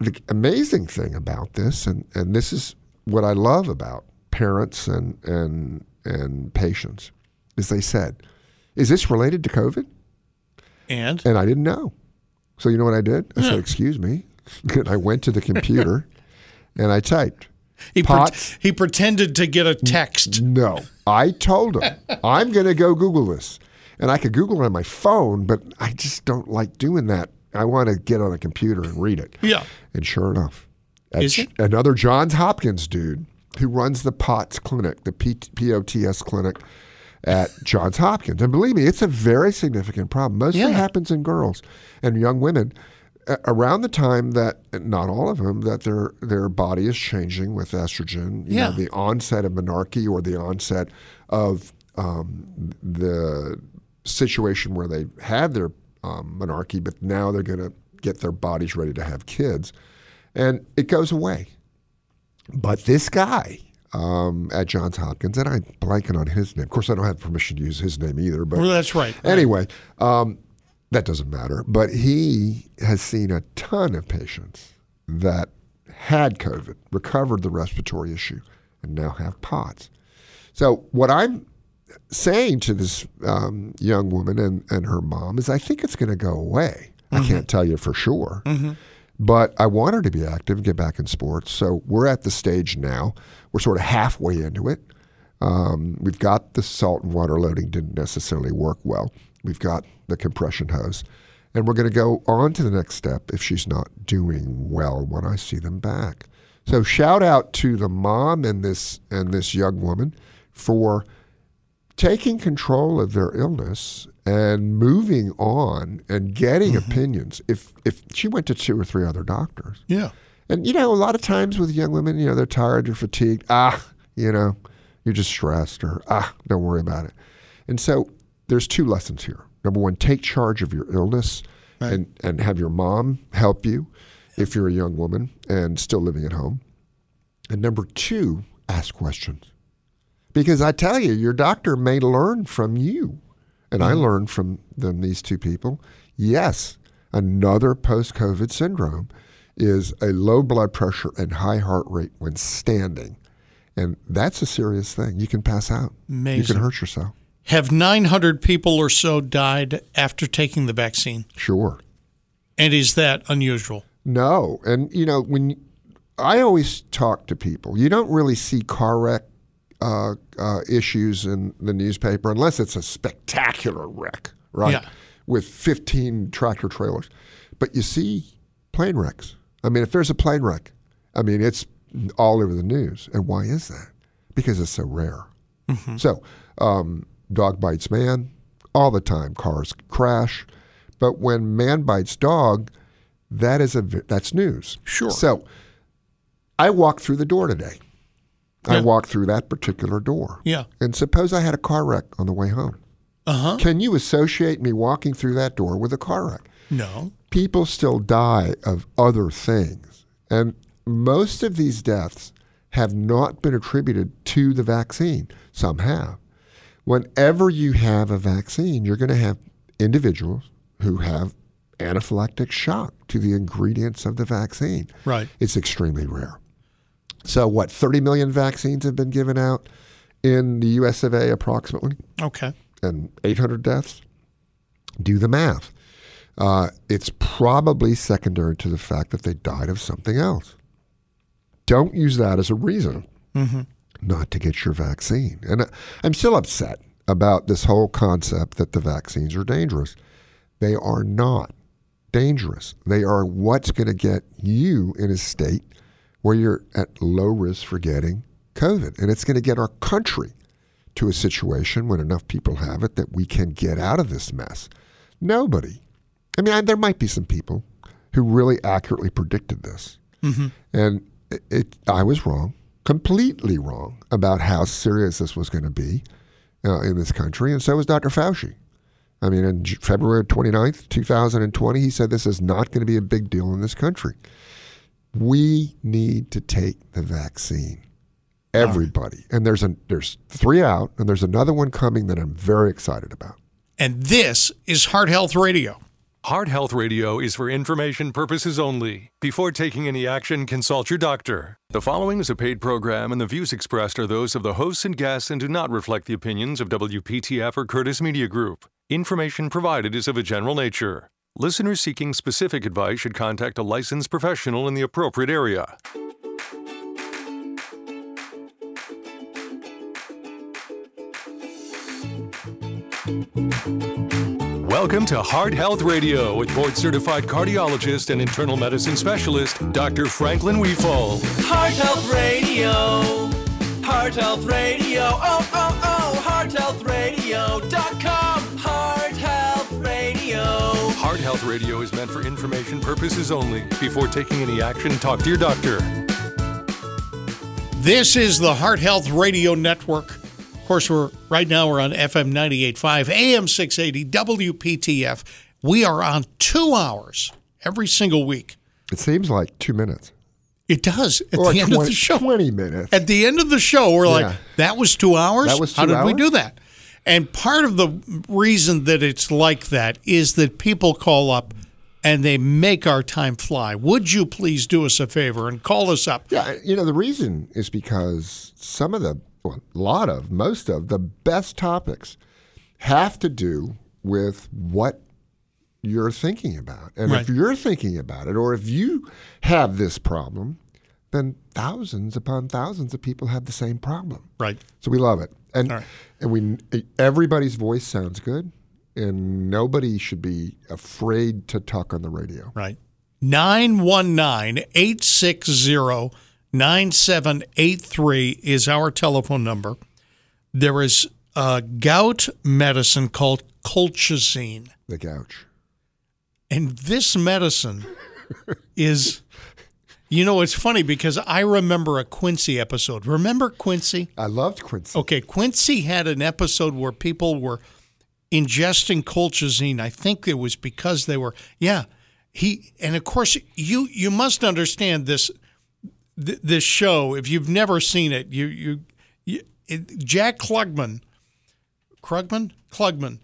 the amazing thing about this, and, and this is what I love about parents and, and, and patients, is they said, Is this related to COVID? And And I didn't know. So you know what I did? I said, Excuse me. and (laughs) I went to the computer (laughs) and I typed, he pre- he pretended to get a text. No. I told him, (laughs) I'm going to go Google this. And I could Google it on my phone, but I just don't like doing that. I want to get on a computer and read it. Yeah. And sure enough, Is it? another Johns Hopkins dude who runs the POTS clinic, the P- POTS clinic at Johns Hopkins. And believe me, it's a very significant problem. Mostly Yeah. happens in girls and young women around the time that not all of them that their their body is changing with estrogen. You Yeah. know, the onset of menarche or the onset of um, the situation where they had their um, menarche, but now they're going to get their bodies ready to have kids, and it goes away. But this guy um, at Johns Hopkins, and I'm blanking on his name. Of course, I don't have permission to use his name either. But Well, that's right. Anyway, um, that doesn't matter. But he has seen a ton of patients that had COVID, recovered the respiratory issue, and now have POTS. So what I'm saying to this um, young woman and, and her mom is I think it's going to go away. I can't tell you for sure. But I want her to be active get back in sports. So we're at the stage now. We're sort of halfway into it. Um, we've got the salt and water loading didn't necessarily work well. We've got the compression hose. And we're going to go on to the next step if she's not doing well when I see them back. So shout out to the mom and this and this young woman for taking control of their illness and moving on and getting opinions. If if she went to two or three other doctors, Yeah. and you know, a lot of times with young women, you know, they're tired, they're fatigued. Ah, you know, you're just stressed, or ah, don't worry about it. And so there's two lessons here. Number one, take charge of your illness and, and have your mom help you if you're a young woman and still living at home. And number two, ask questions. Because I tell you, your doctor may learn from you. And I mm-hmm. learned from them, these two people. Yes, another post COVID syndrome is a low blood pressure and high heart rate when standing. And that's a serious thing. You can pass out. You can hurt yourself. Have 900 people or so died after taking the vaccine? Sure. And is that unusual? No, and you know when I always talk to people, you don't really see car wreck uh, uh, issues in the newspaper unless it's a spectacular wreck, right? Yeah. With 15 tractor trailers, but you see plane wrecks. I mean, if there's a plane wreck, I mean it's all over the news. And why is that? Because it's so rare. So, um, dog bites man all the time. Cars crash, but when man bites dog, that is a that's news. Sure. So, I walked through the door today. I walked through that particular door. Yeah. And suppose I had a car wreck on the way home. Uh huh. Can you associate me walking through that door with a car wreck? No. people still die of other things. And most of these deaths have not been attributed to the vaccine. Some have. Whenever you have a vaccine, you're going to have individuals who have anaphylactic shock to the ingredients of the vaccine. Right. It's extremely rare. So, what, 30 million vaccines have been given out in the US of A approximately? Okay. and 800 deaths, do the math. Uh, it's probably secondary to the fact that they died of something else. Don't use that as a reason not to get your vaccine. And I'm still upset about this whole concept that the vaccines are dangerous. They are not dangerous. They are what's going to get you in a state where you're at low risk for getting COVID. And it's going to get our country to a situation when enough people have it that we can get out of this mess. Nobody. I mean, I, there might be some people who really accurately predicted this. And it, it, I was wrong, completely wrong about how serious this was going to be uh, in this country. And so was Dr. Fauci. I mean, in February 29th, 2020, he said this is not going to be a big deal in this country. We need to take the vaccine. Everybody. And there's a, there's three out, and there's another one coming that I'm very excited about. And this is Heart Health Radio. Heart Health Radio is for information purposes only. Before taking any action, consult your doctor. The following is a paid program, and the views expressed are those of the hosts and guests and do not reflect the opinions of WPTF or Curtis Media Group. Information provided is of a general nature. Listeners seeking specific advice should contact a licensed professional in the appropriate area. Welcome to Heart Health Radio with board certified cardiologist and internal medicine specialist, Dr. Franklin Wefald. Heart Health Radio. Heart Health Radio. Oh, oh, oh. Health Radio is meant for information purposes only. Before taking any action, talk to your doctor. This is the Heart Health Radio Network. Of course, we're right now we're on FM 98.5, AM 680, WPTF. We are on two hours every single week. It seems like two minutes. It does at Or the end of the show. 20 minutes. At the end of the show, we're Yeah. like, that was two hours? That was How two did we do that? And part of the reason that it's like that is that people call up and they make our time fly. Would you please do us a favor and call us up? Yeah, you know, the reason is because some of the, well, a lot of, most of the best topics have to do with what you're thinking about. And Right. if you're thinking about it, or if you have this problem, then thousands upon thousands of people have the same problem. Right. So we love it. And, right. and we, everybody's voice sounds good, and nobody should be afraid to talk on the radio. Right. 919 860 9783 is our telephone number. There is a gout medicine called colchicine. The gouch. And this medicine is, you know, it's funny because I remember a Quincy episode. Remember Quincy? I loved Quincy. Okay, Quincy had an episode where people were ingesting colchicine. I think it was because they were, yeah. He and of course you you must understand this th- this show if you've never seen it. You you, you it, Jack Klugman, Krugman, Klugman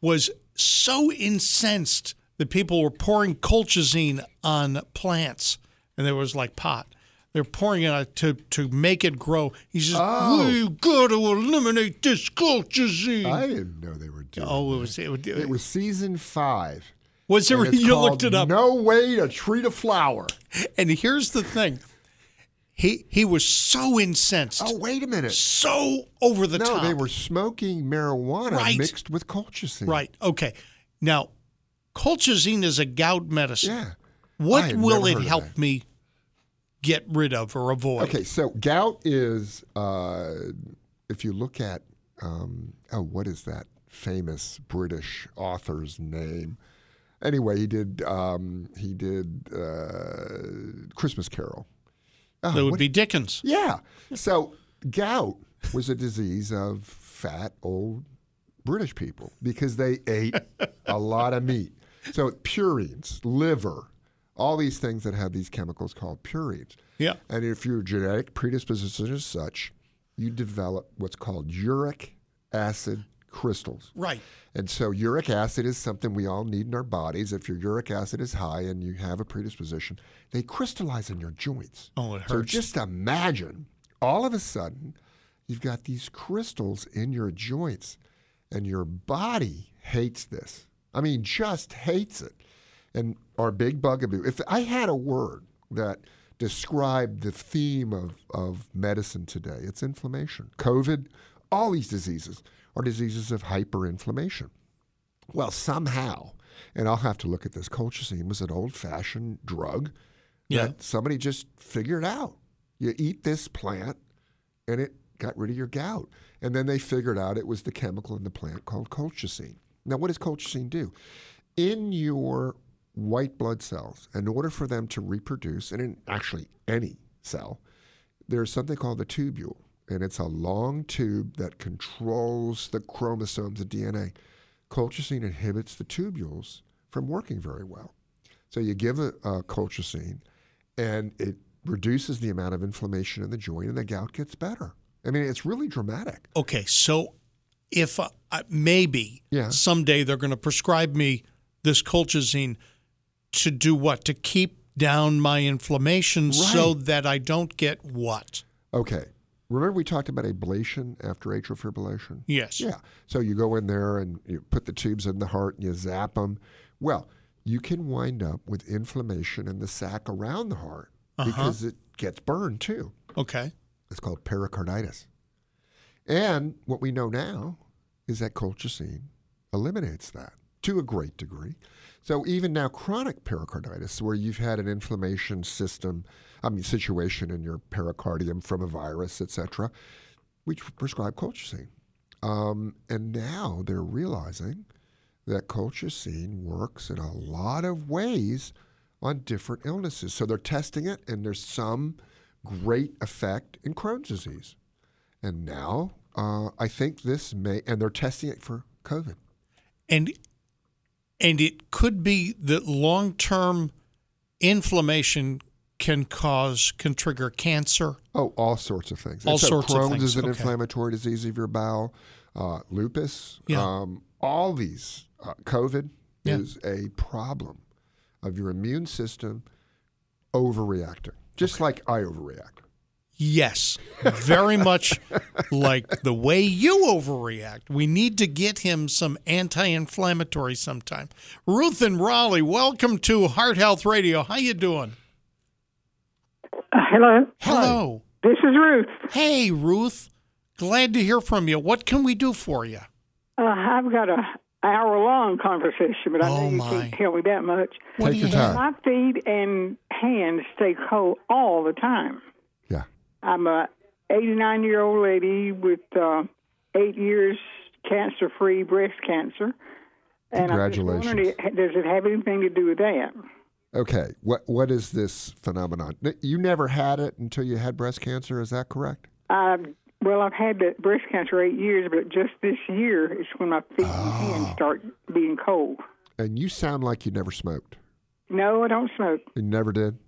was so incensed that people were pouring colchicine on plants, and there was like pot. They're pouring it on to to make it grow. He says, Oh. "We got to eliminate this colchicine." I didn't know they were doing. oh, it was it, was- It was season five. was there? You looked it up. No way to treat a flower. And here's the thing. He he was so incensed, Oh, wait a minute. so over the no, top. they were smoking marijuana Right. mixed with colchicine. right. Okay. Now, colchicine is a gout medicine. Yeah. What will it help me get rid of or avoid? Okay, so gout is, uh, if you look at, um, oh, what is that famous British author's name? Anyway, he did um, he did uh, Christmas Carol. Oh, That would what- be Dickens. Yeah. So gout was a disease of fat old British people because they ate a lot of meat. So purines, liver, all these things that have these chemicals called purines. Yeah. And if your genetic predisposition is such, you develop what's called uric acid crystals. Right. And so uric acid is something we all need in our bodies. If your uric acid is high and you have a predisposition, they crystallize in your joints. Oh, it hurts. So just imagine all of a sudden you've got these crystals in your joints and your body hates this. I mean, just hates it. And our big bugaboo, if I had a word that described the theme of, of medicine today, it's inflammation. COVID, all these diseases are diseases of hyperinflammation. Well, somehow, and I'll have to look at this, colchicine was an old fashioned drug Yeah. that somebody just figured out. You eat this plant and it got rid of your gout. And then they figured out it was the chemical in the plant called colchicine. Now, what does colchicine do? In your white blood cells, in order for them to reproduce, and in actually any cell, there's something called the tubule. And it's a long tube that controls the chromosomes of DNA. Colchicine inhibits the tubules from working very well. So you give a, a colchicine, and it reduces the amount of inflammation in the joint, and the gout gets better. I mean, it's really dramatic. Okay. So, if uh, uh, maybe Yeah. someday they're going to prescribe me this colchicine to do what? To keep down my inflammation so that I don't get what? Okay. Remember we talked about ablation after atrial fibrillation? Yes. Yeah. So you go in there and you put the tubes in the heart and you zap them. Well, you can wind up with inflammation in the sac around the heart uh-huh. because it gets burned too. Okay. It's called pericarditis. And what we know now is that colchicine eliminates that to a great degree. So even now, chronic pericarditis, where you've had an inflammation system, I mean situation in your pericardium from a virus, etc., we prescribe colchicine. Um, and now they're realizing that colchicine works in a lot of ways on different illnesses. So they're testing it, and there's some great effect in Crohn's disease. And now uh, I think this may, and they're testing it for COVID. and and it could be that long-term inflammation can cause can trigger cancer. Oh, all sorts of things. All And so sorts of Crohn's things, is an okay. inflammatory disease of your bowel. Uh, lupus. Yeah. Um, all these. Uh, COVID Yeah. is a problem of your immune system overreacting, just like I overreact. Yes, very much like the way you overreact. We need to get him some anti-inflammatory sometime. Ruth and Raleigh, welcome to Heart Health Radio. How you doing? Uh, hello. Hello. This is Ruth. Hey, Ruth. Glad to hear from you. What can we do for you? Uh, I've got a hour long conversation, but I Oh, know you my. can't tell me that much. What Take your time. My feet and hands stay cold all the time. I'm a 89 year old lady with uh, eight years cancer-free breast cancer. And I'm just wondering, Congratulations. does it have anything to do with that? Okay, what what is this phenomenon? You never had it until you had breast cancer. Is that correct? Um, well, I've had the breast cancer eight years, but just this year is when my feet and Oh. hands start being cold. And you sound like you never smoked. No, I don't smoke. You never did.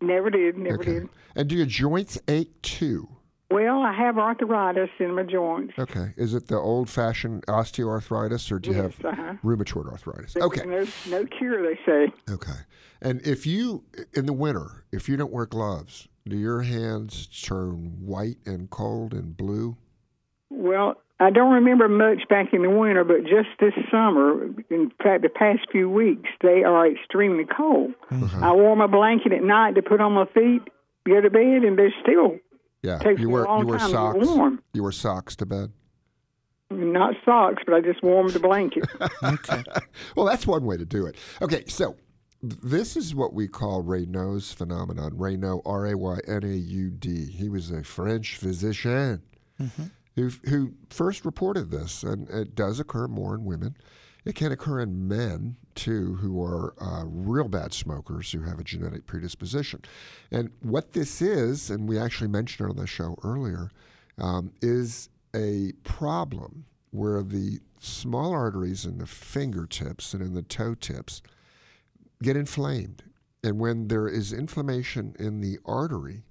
Never did. Never okay. did. And do your joints ache too? Well, I have arthritis in my joints. Okay. Is it the old-fashioned osteoarthritis, or do you Yes, have uh-huh. rheumatoid arthritis? There's Okay. No, no cure, they say. Okay. And if you, in the winter, if you don't wear gloves, do your hands turn white and cold and blue? Well, I don't remember much back in the winter, but just this summer, in fact, the past few weeks, they are extremely cold. Mm-hmm. I wore my blanket at night to put on my feet, go to bed, and they're still Yeah. Takes you me a wear long you wear time to socks. warm. You wear socks to bed. not socks, but I just warmed the blanket. (laughs) Okay. Well, that's one way to do it. Okay, so this is what we call Raynaud's phenomenon. Raynaud, R A Y N A U D. He was a French physician who who first reported this, and it does occur more in women. It can occur in men too, who are uh, real bad smokers who have a genetic predisposition. And what this is, and we actually mentioned it on the show earlier, um, is a problem where the small arteries in the fingertips and in the toe tips get inflamed. And when there is inflammation in the artery,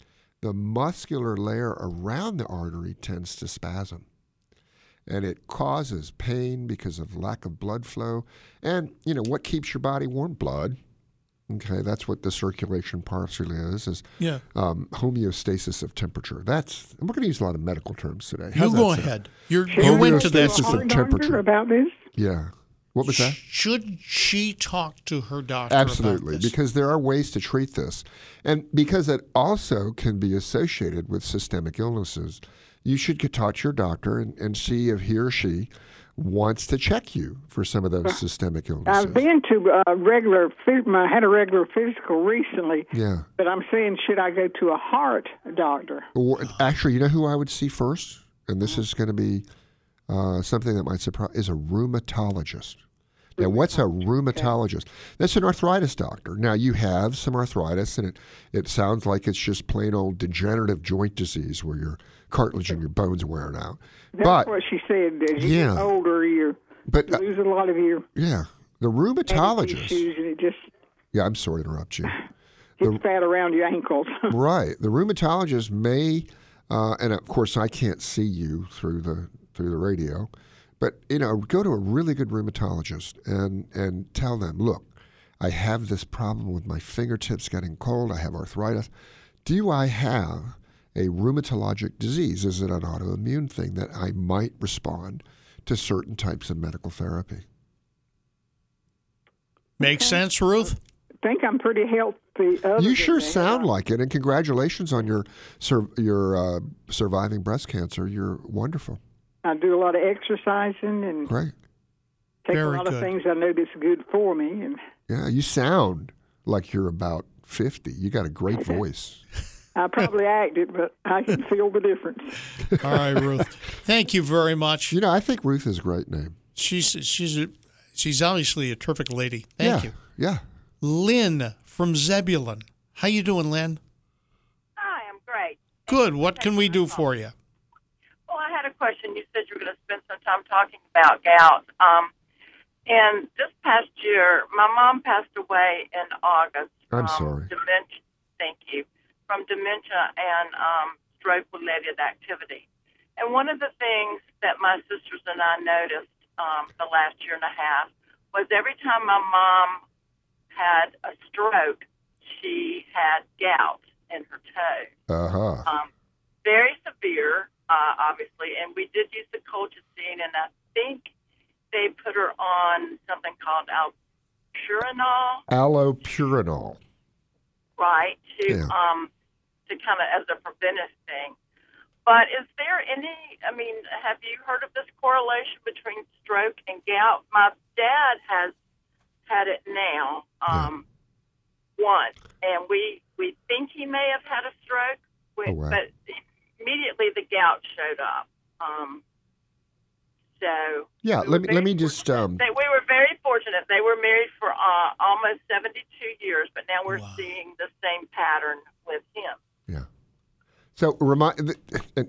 the muscular layer around the artery tends to spasm. And it causes pain because of lack of blood flow. And, you know, what keeps your body warm? Blood. Okay, that's what the circulation partially is, is Yeah. um, homeostasis of temperature. That's, and we're going to use a lot of medical terms today. You How's that go ahead. You're, you went to that Homeostasis of temperature. about this? Yeah. What was that? Should she talk to her doctor Absolutely, about this? because there are ways to treat this. And because it also can be associated with systemic illnesses, you should talk to your doctor and, and see if he or she wants to check you for some of those uh, systemic illnesses. I've been to a regular, phys- I had a regular physical recently, yeah. but I'm saying, should I go to a heart doctor? Or, actually, you know who I would see first? And this mm. is going to be uh, something that might surprise is a rheumatologist. Now, what's a rheumatologist? That's an arthritis doctor. Now, you have some arthritis, and it, it sounds like it's just plain old degenerative joint disease where your cartilage and your bones are wearing out. That's but, what she said. As you Yeah. get older, you but uh, lose a lot of your yeah, the issues, rheumatologist. and it just Yeah, I'm sorry to interrupt you. (sighs) gets fat around your ankles. (laughs) Right. The rheumatologist may, uh, and of course I can't see you through the through the radio, but you know, go to a really good rheumatologist and and tell them, look, I have this problem with my fingertips getting cold. I have arthritis. Do I have a rheumatologic disease? Is it an autoimmune thing that I might respond to certain types of medical therapy? Makes sense, Ruth? think I'm pretty healthy. You sure that. sound like it, and congratulations on your sur- your uh, surviving breast cancer. You're wonderful. I do a lot of exercising and Great. take Very a lot good. of things I know that's good for me. And Yeah, you sound like you're about 50. You got a great (laughs) voice. I probably act it, but I can feel the difference. All right, Ruth. Thank you very much. You know, I think Ruth is a great name. She's she's a, she's obviously a terrific lady. Thank yeah. you. Yeah. Lynn from Zebulon. How you doing, Lynn? Hi, I'm great. Good. What can we do for you? Well, I had a question. You said you were going to spend some time talking about gout. Um, and this past year, my mom passed away in August. I'm sorry. Dementia. Thank you. From dementia and um, stroke-related activity. And one of the things that my sisters and I noticed um, the last year and a half was every time my mom had a stroke, she had gout in her toe. Uh huh. um, very severe, uh, obviously, and we did use the colchicine, and I think they put her on something called alpurinol, Allopurinol. right, to Yeah. um, to kind of as a preventive thing. But is there any? I mean, have you heard of this correlation between stroke and gout? My dad has had it now, um, once, and we we think he may have had a stroke, we, Oh, wow. but immediately the gout showed up. Um, So Yeah, we let me let me just um, They, we were very fortunate. They were married for uh, almost 72 years, but now we're seeing the same pattern with him. yeah. So remind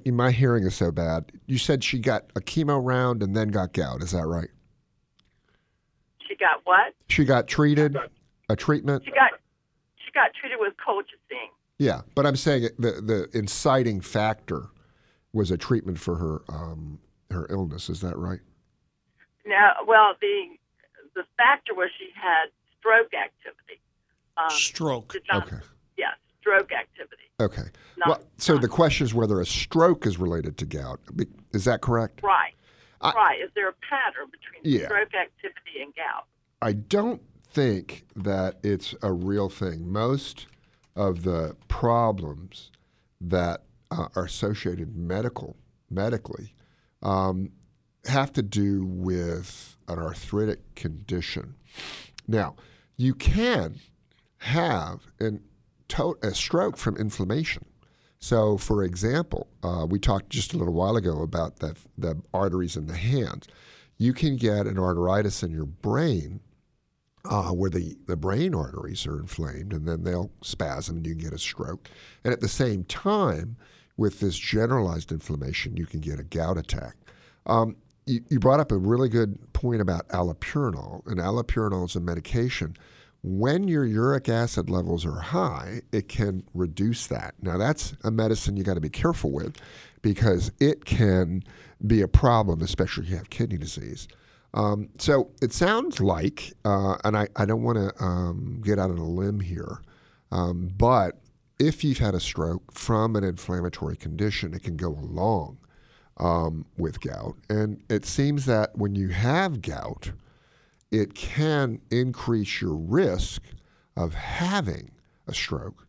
my hearing is so bad. You said she got a chemo round and then got gout. Is that right? She got what? She got treated, a treatment. She got she got treated with colchicine. Yeah, but I'm saying the the inciting factor was a treatment for her um, her illness. Is that right? No. well, the the factor was she had stroke activity. Um, Stroke. did not- Okay. Yeah, stroke activity. Okay. Not- well, so the question is whether a stroke is related to gout. Is that correct? Right. I- right. Is there a pattern between Yeah. stroke activity and gout? I don't think that it's a real thing. Most of the problems that uh, are associated medical medically um, have to do with an arthritic condition. Now, you can have an, to- a stroke from inflammation. So, for example, uh, we talked just a little while ago about the, the arteries in the hands. You can get an arteritis in your brain uh, where the, the brain arteries are inflamed and then they'll spasm and you can get a stroke. And at the same time, with this generalized inflammation, you can get a gout attack. Um, you, you brought up a really good point about allopurinol, and allopurinol is a medication. When your uric acid levels are high, it can reduce that. Now, that's a medicine you got to be careful with because it can be a problem, especially if you have kidney disease. Um, so it sounds like, uh, and I, I don't want to um, get out on a limb here, um, but if you've had a stroke from an inflammatory condition, it can go along um, with gout. And it seems that when you have gout, it can increase your risk of having a stroke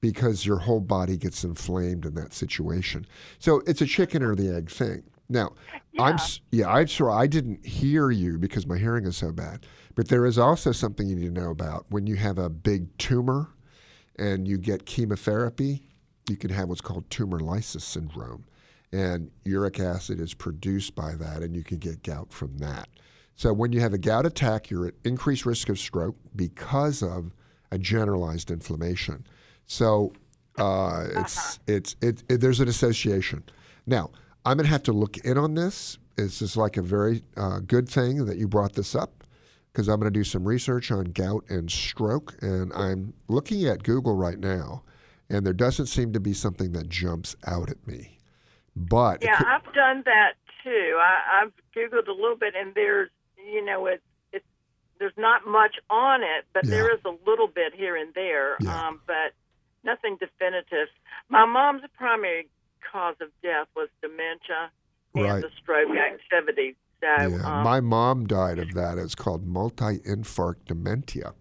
because your whole body gets inflamed in that situation. So it's a chicken or the egg thing. Now, I'm yeah, I'm sure I didn't hear you because my hearing is so bad. But there is also something you need to know about when you have a big tumor and you get chemotherapy, you can have what's called tumor lysis syndrome. And uric acid is produced by that, and you can get gout from that. So when you have a gout attack, you're at increased risk of stroke because of a generalized inflammation. So uh, it's, it's it, it, there's an association. Now I'm going to have to look in on this. This is like a very uh, good thing that you brought this up because I'm going to do some research on gout and stroke, and I'm looking at Google right now, and there doesn't seem to be something that jumps out at me. But Yeah, could- I've done that too. I, I've googled a little bit, and there's, you know, it's it's there's not much on it, but there Yeah. is a little bit here and there, Yeah. um, but nothing definitive. My mom's a primary cause of death was dementia and Right. the stroke activity. So, Yeah, um, my mom died of that. It's called multi-infarct dementia,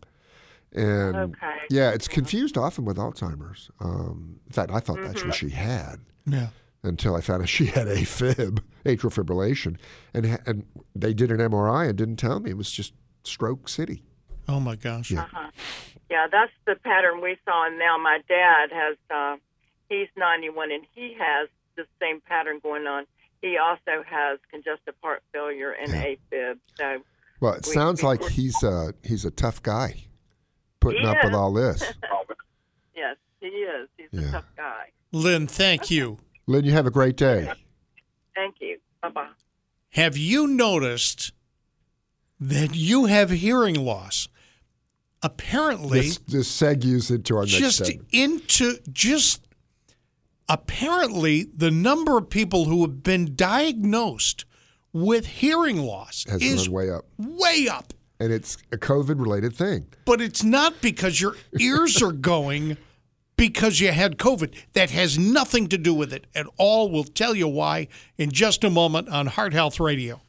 and Okay. yeah, it's confused often with Alzheimer's. Um, in fact, I thought that's Mm-hmm. what she had Yeah. until I found out (laughs) she had AFib, atrial fibrillation, and and they did an MRI and didn't tell me it was just stroke city. Oh my gosh. Yeah. Uh-huh. Yeah, that's the pattern we saw. And now my dad has, uh, he's 91 and he has the same pattern going on. He also has congestive heart failure and AFib. So, Well, it We- sounds we- like he's a he's a tough guy, putting He up with all this. (laughs) yes, he is. He's Yeah. a tough guy. Lynn, thank you. Lynn, you have a great day. Thank you. Bye bye. Have you noticed that you have hearing loss? Apparently, This, this segues into our next just segment. into just apparently the number of people who have been diagnosed with hearing loss Has is gone way up, way up. and it's a COVID-related thing. But it's not because your ears are going because you had COVID. That has nothing to do with it at all. We'll tell you why in just a moment on Heart Health Radio.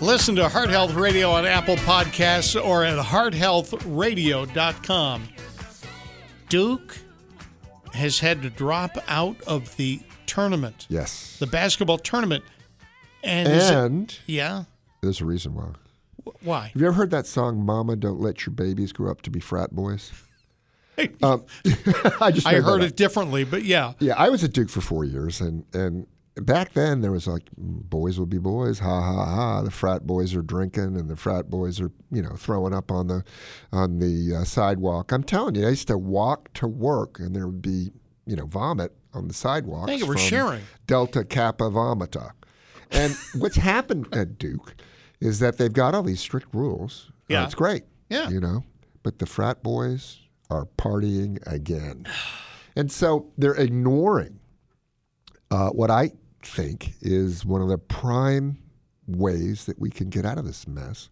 Listen to Heart Health Radio on Apple Podcasts or at hearthealthradio.com. Duke has had to drop out of the tournament, Yes, the basketball tournament. And, is it- yeah, there's a reason why. why? Have you ever heard that song "Mama, Don't Let Your Babies Grow Up to Be Frat Boys"? (laughs) Um, (laughs) I just I heard up. it differently, but yeah. Yeah, I was at Duke for four years, and and back then there was like boys will be boys, ha ha ha. The frat boys are drinking, and the frat boys are you know throwing up on the on the uh, sidewalk. I'm telling you, I used to walk to work, and there would be you know vomit on the sidewalk. Thank you for sharing. Delta Kappa Vomita. And (laughs) what's happened at Duke is that they've got all these strict rules. Uh, Yeah. it's great. Yeah. You know, but the frat boys are partying again. (sighs) And so they're ignoring uh, what I think is one of the prime ways that we can get out of this mess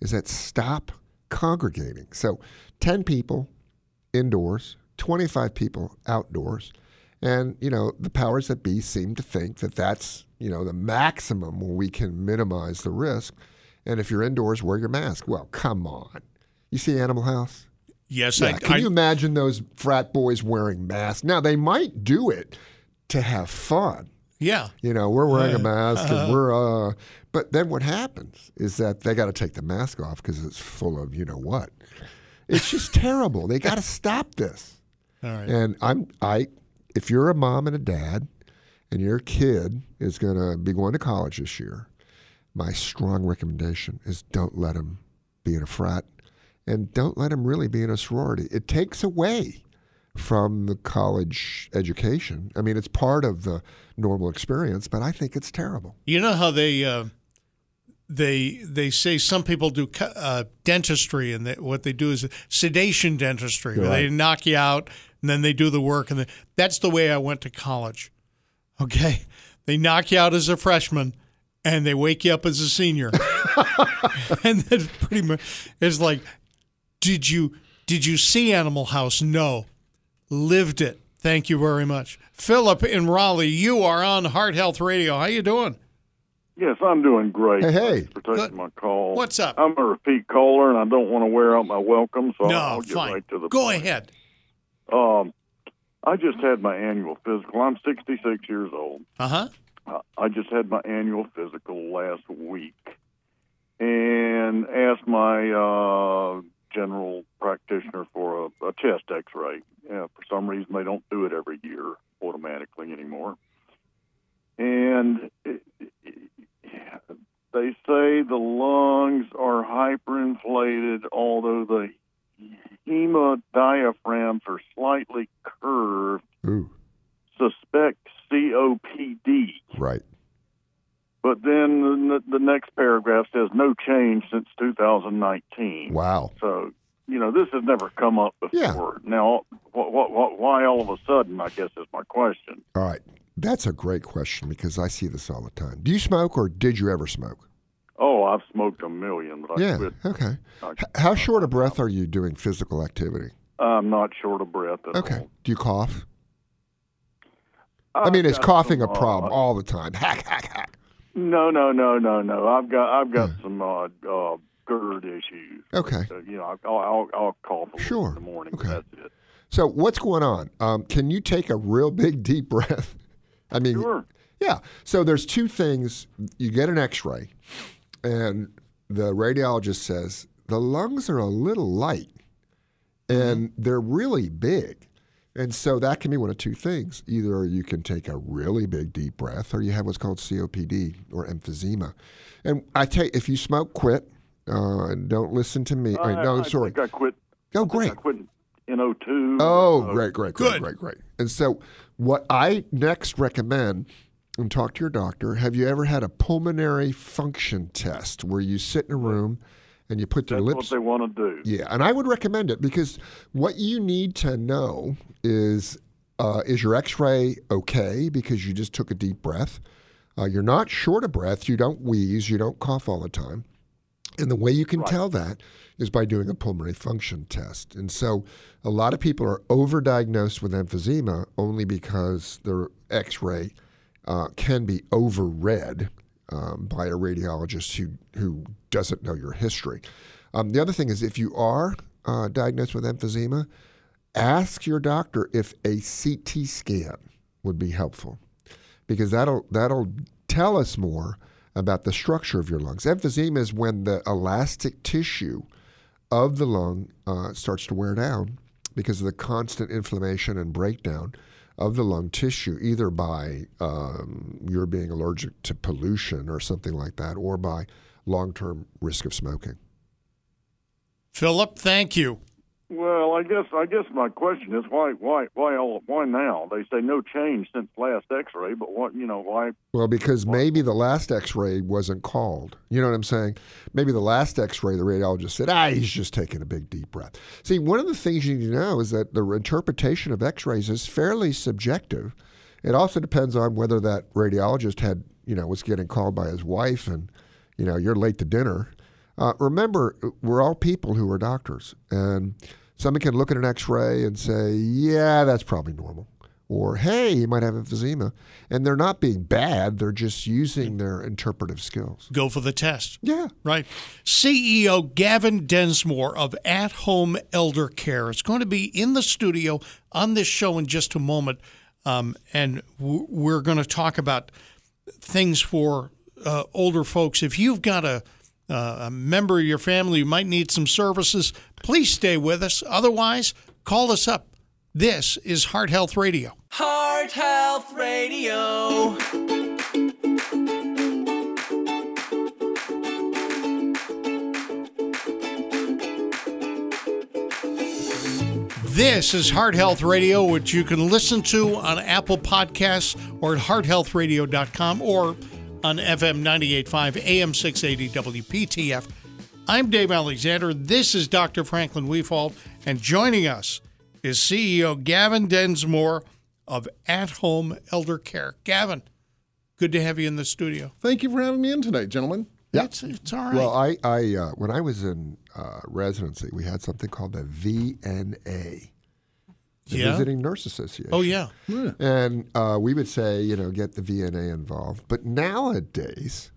is that stop congregating. So 10 people indoors, 25 people outdoors. And, you know, the powers that be seem to think that that's, you know, the maximum where we can minimize the risk. And if you're indoors, wear your mask. Well, come on. You see Animal House? Yes, Yeah. I, Can I you imagine those frat boys wearing masks? Now, they might do it to have fun. Yeah. You know, we're wearing a mask and we're, uh, but then what happens is that they got to take the mask off because it's full of, you know what? It's just (laughs) terrible. They got to stop this. All right. And I'm, I, if you're a mom and a dad and your kid is going to be going to college this year, my strong recommendation is don't let him be in a frat and don't let him really be in a sorority. It takes away from the college education. I mean, it's part of the normal experience, but I think it's terrible. You know how they uh, they they say some people do uh, dentistry, and they, what they do is sedation dentistry, where they knock you out, and then they do the work, and the, that's the way I went to college. Okay, they knock you out as a freshman, and they wake you up as a senior, (laughs) (laughs) and then pretty much it's like, did you did you see Animal House? No, lived it. Thank you very much, Philip in Raleigh. You are on Heart Health Radio. How you doing? Yes, I'm doing great. Hey, hey. Thanks for taking Good. my call. What's up? I'm a repeat caller, and I don't want to wear out my welcome, so no, I'll get fine. right to the Go point. ahead. Um, I just had my annual physical. I'm 66 years old. Uh huh. Uh, I just had my annual physical last week, and asked my uh, general practitioner for a, a chest X-ray. Yeah, for some reason, they don't do it every year automatically anymore, and it, it, they say the lungs are hyperinflated, although the hemidiaphragms are slightly curved. Ooh, Suspect COPD. right. But then the, the next paragraph says no change since 2019. Wow. So, you know, this has never come up before. Now, what, what, what, why all of a sudden, I guess is my question. All right. That's a great question because I see this all the time. Do you smoke or did you ever smoke? Oh, I've smoked a million, but I yeah. quit. Okay. I- How short of breath are you doing physical activity? I'm not short of breath at Okay. all. Do you cough? I I've mean, is coughing a some, uh, problem all the time? (laughs) Hack, hack, hack. No, no, no, no, no. I've got I've got some uh, uh, GERD issues. Okay. Uh, you know, I'll, I'll, I'll cough a Sure. in the morning. Okay. That's it. So what's going on? Um, can you take a real big (laughs) deep breath? I mean, Sure. yeah. So there's two things. You get an X-ray, and the radiologist says the lungs are a little light, and they're really big, and so that can be one of two things. Either you can take a really big deep breath, or you have what's called COPD or emphysema. And I tell you, if you smoke, quit. Uh, and don't listen to me. I, no, I sorry. I quit. Oh, great. I quit in '02. Oh, Uh, great, great, great, Good. great, great. And so, what I next recommend, and talk to your doctor. Have you ever had a pulmonary function test where you sit in a room and you put their That's lips? what they want to do. Yeah, and I would recommend it because what you need to know is uh, is your X-ray okay because you just took a deep breath. Uh, you're not short of breath. You don't wheeze. You don't cough all the time. And the way you can tell that is by doing a pulmonary function test. And so a lot of people are overdiagnosed with emphysema only because their x ray uh, can be overread um, by a radiologist who, who doesn't know your history. Um, the other thing is if you are uh, diagnosed with emphysema, ask your doctor if a CT scan would be helpful because that'll that'll tell us more about the structure of your lungs. Emphysema is when the elastic tissue of the lung uh, starts to wear down because of the constant inflammation and breakdown of the lung tissue, either by um, you're being allergic to pollution or something like that, or by long term risk of smoking. Philip, thank you. Well, I guess I guess my question is why why why all why now? They say no change since last X-ray, but what you know why? Well, because maybe the last X-ray wasn't called. You know what I'm saying? Maybe the last X-ray, the radiologist said, "Ah, he's just taking a big deep breath." See, one of the things you need to know is that the interpretation of X-rays is fairly subjective. It also depends on whether that radiologist had, you know, was getting called by his wife, and you know, you're late to dinner. Uh, remember, we're all people who are doctors, and someone can look at an X-ray and say, "Yeah, that's probably normal," or "Hey, you might have emphysema," and they're not being bad; they're just using their interpretive skills. Go for the test. Yeah. Right. CEO Gavin Densmore of At Home Elder Care is going to be in the studio on this show in just a moment. Um, and w- we're going to talk about things for uh, older folks. If you've got a, uh, a member of your family who might need some services, please stay with us. Otherwise, call us up. This is Heart Health Radio. Heart Health Radio. This is Heart Health Radio, which you can listen to on Apple Podcasts or at hearthealthradio.com or on FM 98.5 AM 680 WPTF. I'm Dave Alexander. This is Dr. Franklin Wefald, and joining us is CEO Gavin Densmore of At Home Elder Care. Gavin, good to have you in the studio. Thank you for having me in tonight, gentlemen. Yeah. It's, it's all right. Well, I, I uh, when I was in uh, residency, we had something called the VNA, the Yeah? Visiting Nurse Association. oh, yeah. And uh, we would say, you know, get the VNA involved. But nowadays,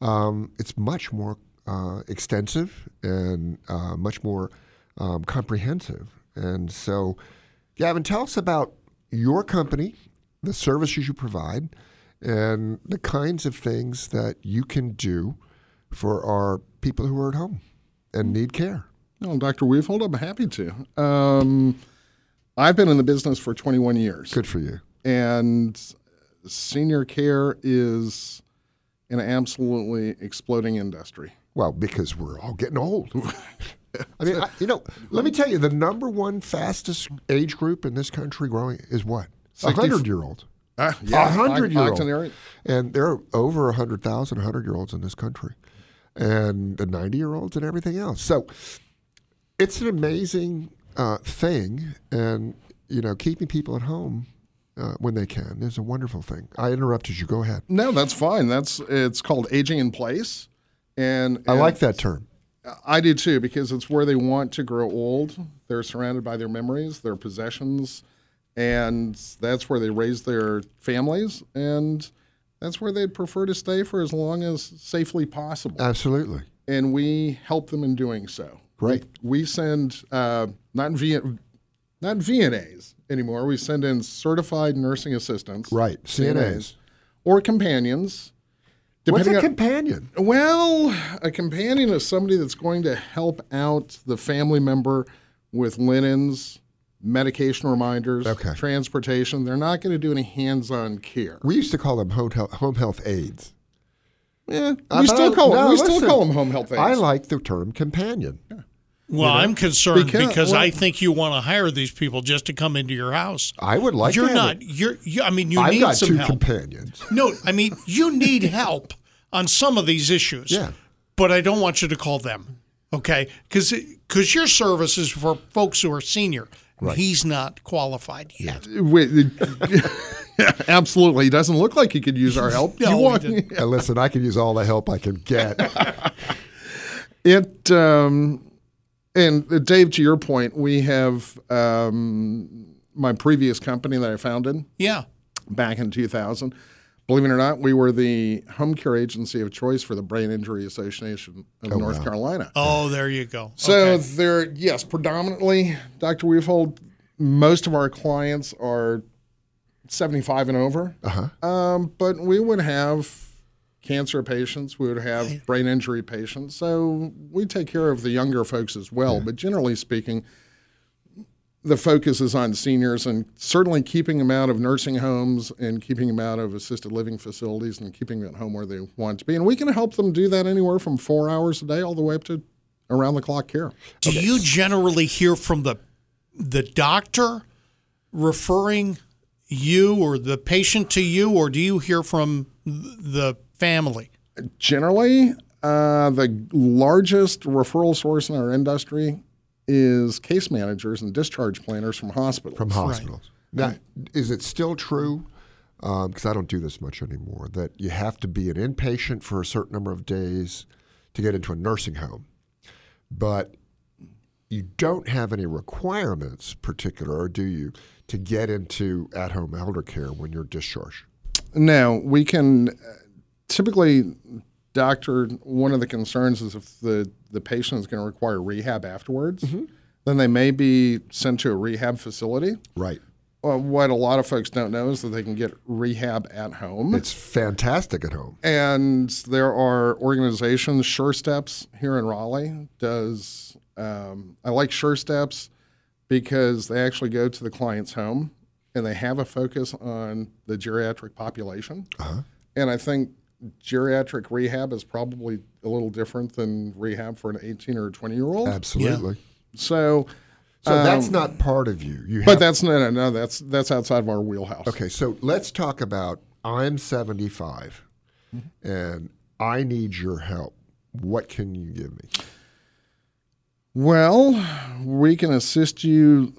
um, it's much more uh, extensive and uh, much more um, comprehensive. And so, Gavin, tell us about your company, the services you provide, and the kinds of things that you can do for our people who are at home and need care. Well, Dr. Wefald, I'm happy to. Um, I've been in the business for 21 years. Good for you. And senior care is an absolutely exploding industry. Well, because we're all getting old. (laughs) I mean, I, you know, let me tell you, the number one fastest age group in this country growing is what? A 60 hundred year old. Uh, A hundred year old. And there are over 100,000 100 year olds in this country, and the 90 year olds and everything else. So it's an amazing uh, thing. And, you know, keeping people at home uh, when they can is a wonderful thing. I interrupted you. Go ahead. No, that's fine. That's it's called aging in place, and, I like that term. I do too because it's where they want to grow old. They're surrounded by their memories, their possessions, and that's where they raise their families, and that's where they'd prefer to stay for as long as safely possible. Absolutely. And we help them in doing so. Great. We send uh, not V, not VNAs anymore. We send in certified nursing assistants, Right. CNAs. or companions. What's a on- companion? well, a companion is somebody that's going to help out the family member with linens, medication reminders, Okay. transportation. They're not going to do any hands-on care. We used to call them home health, home health aides. Yeah, we but still I- call no, them. We still call them home health aides. I like the term companion. Well, I'm concerned Because- because, well- I think you want to hire these people just to come into your house. I would like you're to not. it. You're. You, I mean, you I've need got some two help. companions. No, I mean, you need (laughs) help on some of these issues. Yeah. But I don't want you to call them, okay? Because your service is for folks who are senior. And He's not qualified yet. Wait, (laughs) absolutely. He doesn't look like he could use our help. No, You want-. Uh, (laughs) listen, I can use all the help I can get. It um, and uh, Dave, to your point, we have um, my previous company that I founded Yeah. back in 2000. Believe it or not, we were the home care agency of choice for the Brain Injury Association of Oh, North wow. Carolina. Oh, there you go. So Okay. there, yes, predominantly, Dr. Wefald, most of our clients are 75 and over. Uh-huh. Um, but we would have cancer patients, we would have brain injury patients. So we take care of the younger folks as well. But generally speaking, the focus is on seniors and certainly keeping them out of nursing homes and keeping them out of assisted living facilities and keeping them at home where they want to be. And we can help them do that anywhere from four hours a day all the way up to around the clock care. Do you generally hear from the the doctor referring you or the patient to you, or do you hear from the family? Generally, uh, the largest referral source in our industry is case managers and discharge planners from hospitals. From hospitals. Now, is it still true? Um, because I don't do this much anymore. That you have to be an inpatient for a certain number of days to get into a nursing home, but you don't have any requirements, particular, or do you, to get into at-home elder care when you're discharged? No, we can uh, typically, doctor. One of the concerns is if the the patient is going to require rehab afterwards, then they may be sent to a rehab facility. Right. Well, what a lot of folks don't know is that they can get rehab at home. It's fantastic at home. And there are organizations, Sure Steps here in Raleigh does. Um, I like Sure Steps because they actually go to the client's home and they have a focus on the geriatric population. Uh-huh. And I think geriatric rehab is probably a little different than rehab for an 18 or 20 year old. Absolutely. So, So that's um, not part of you. You but that's no, no, no. That's that's outside of our wheelhouse. Okay, so let's talk about I'm 75 and I need your help. What can you give me? Well, we can assist you.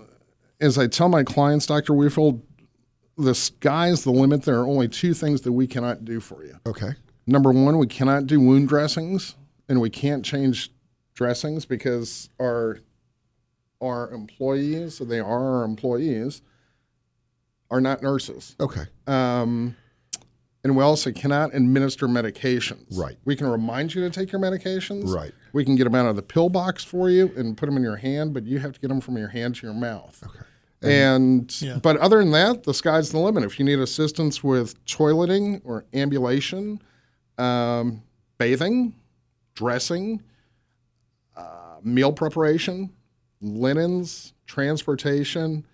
As I tell my clients, Dr. Wefald, the sky's the limit. There are only two things that we cannot do for you. Okay. Number one, we cannot do wound dressings, and we can't change dressings because our our employees, so they are our employees, are not nurses. Okay. Um, and we also cannot administer medications. Right. We can remind you to take your medications. Right. We can get them out of the pill box for you and put them in your hand, but you have to get them from your hand to your mouth. Okay. And, Yeah. but other than that, the sky's the limit. If you need assistance with toileting or ambulation, um, bathing, dressing, uh, meal preparation, linens, transportation,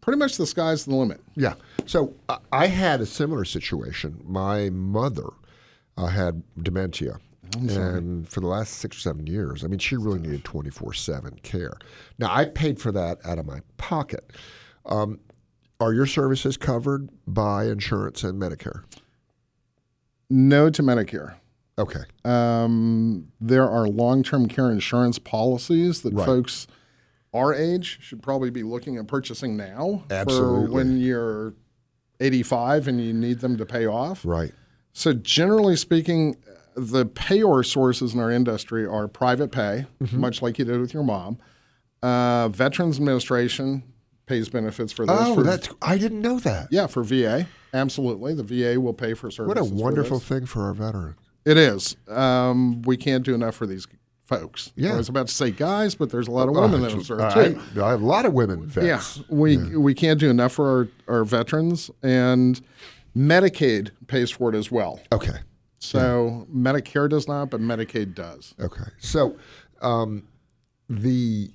pretty much the sky's the limit. Yeah. So I- I had a similar situation. My mother uh, had dementia. And for the last six or seven years, I mean, she really needed 24 7 care. Now, I paid for that out of my pocket. Um, are your services covered by insurance and Medicare? No to Medicare. Okay. Um, there are long-term care insurance policies that Right. folks our age should probably be looking at purchasing now Absolutely. for when you're 85 and you need them to pay off. Right. So generally speaking, the payor sources in our industry are private pay, Mm-hmm. much like you did with your mom. Uh, Veterans Administration pays benefits for those. Oh, for, that's I didn't know that. yeah for VA. Absolutely, the VA will pay for services. What a wonderful thing for our veterans. It is. Um, we can't do enough for these folks. Yeah. I was about to say guys, but there's a lot of women that Uh, will serve I, too. I have a lot of women vets. Yeah, we we can't do enough for our, our veterans, and Medicaid pays for it as well. Okay. So Medicare does not, but Medicaid does. Okay. So um, the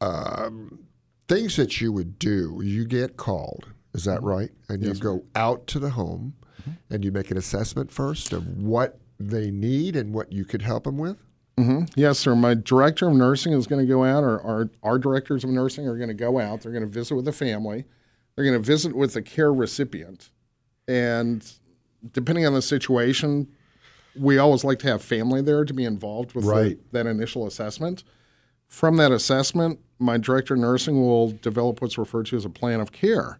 um, things that you would do, you get called, is that right? And you go out to the home and you make an assessment first of what they need and what you could help them with? hmm Yes, sir. My director of nursing is going to go out, or our, our directors of nursing are going to go out. They're going to visit with the family. They're going to visit with the care recipient. And depending on the situation, we always like to have family there to be involved with the- that initial assessment. From that assessment, my director of nursing will develop what's referred to as a plan of care.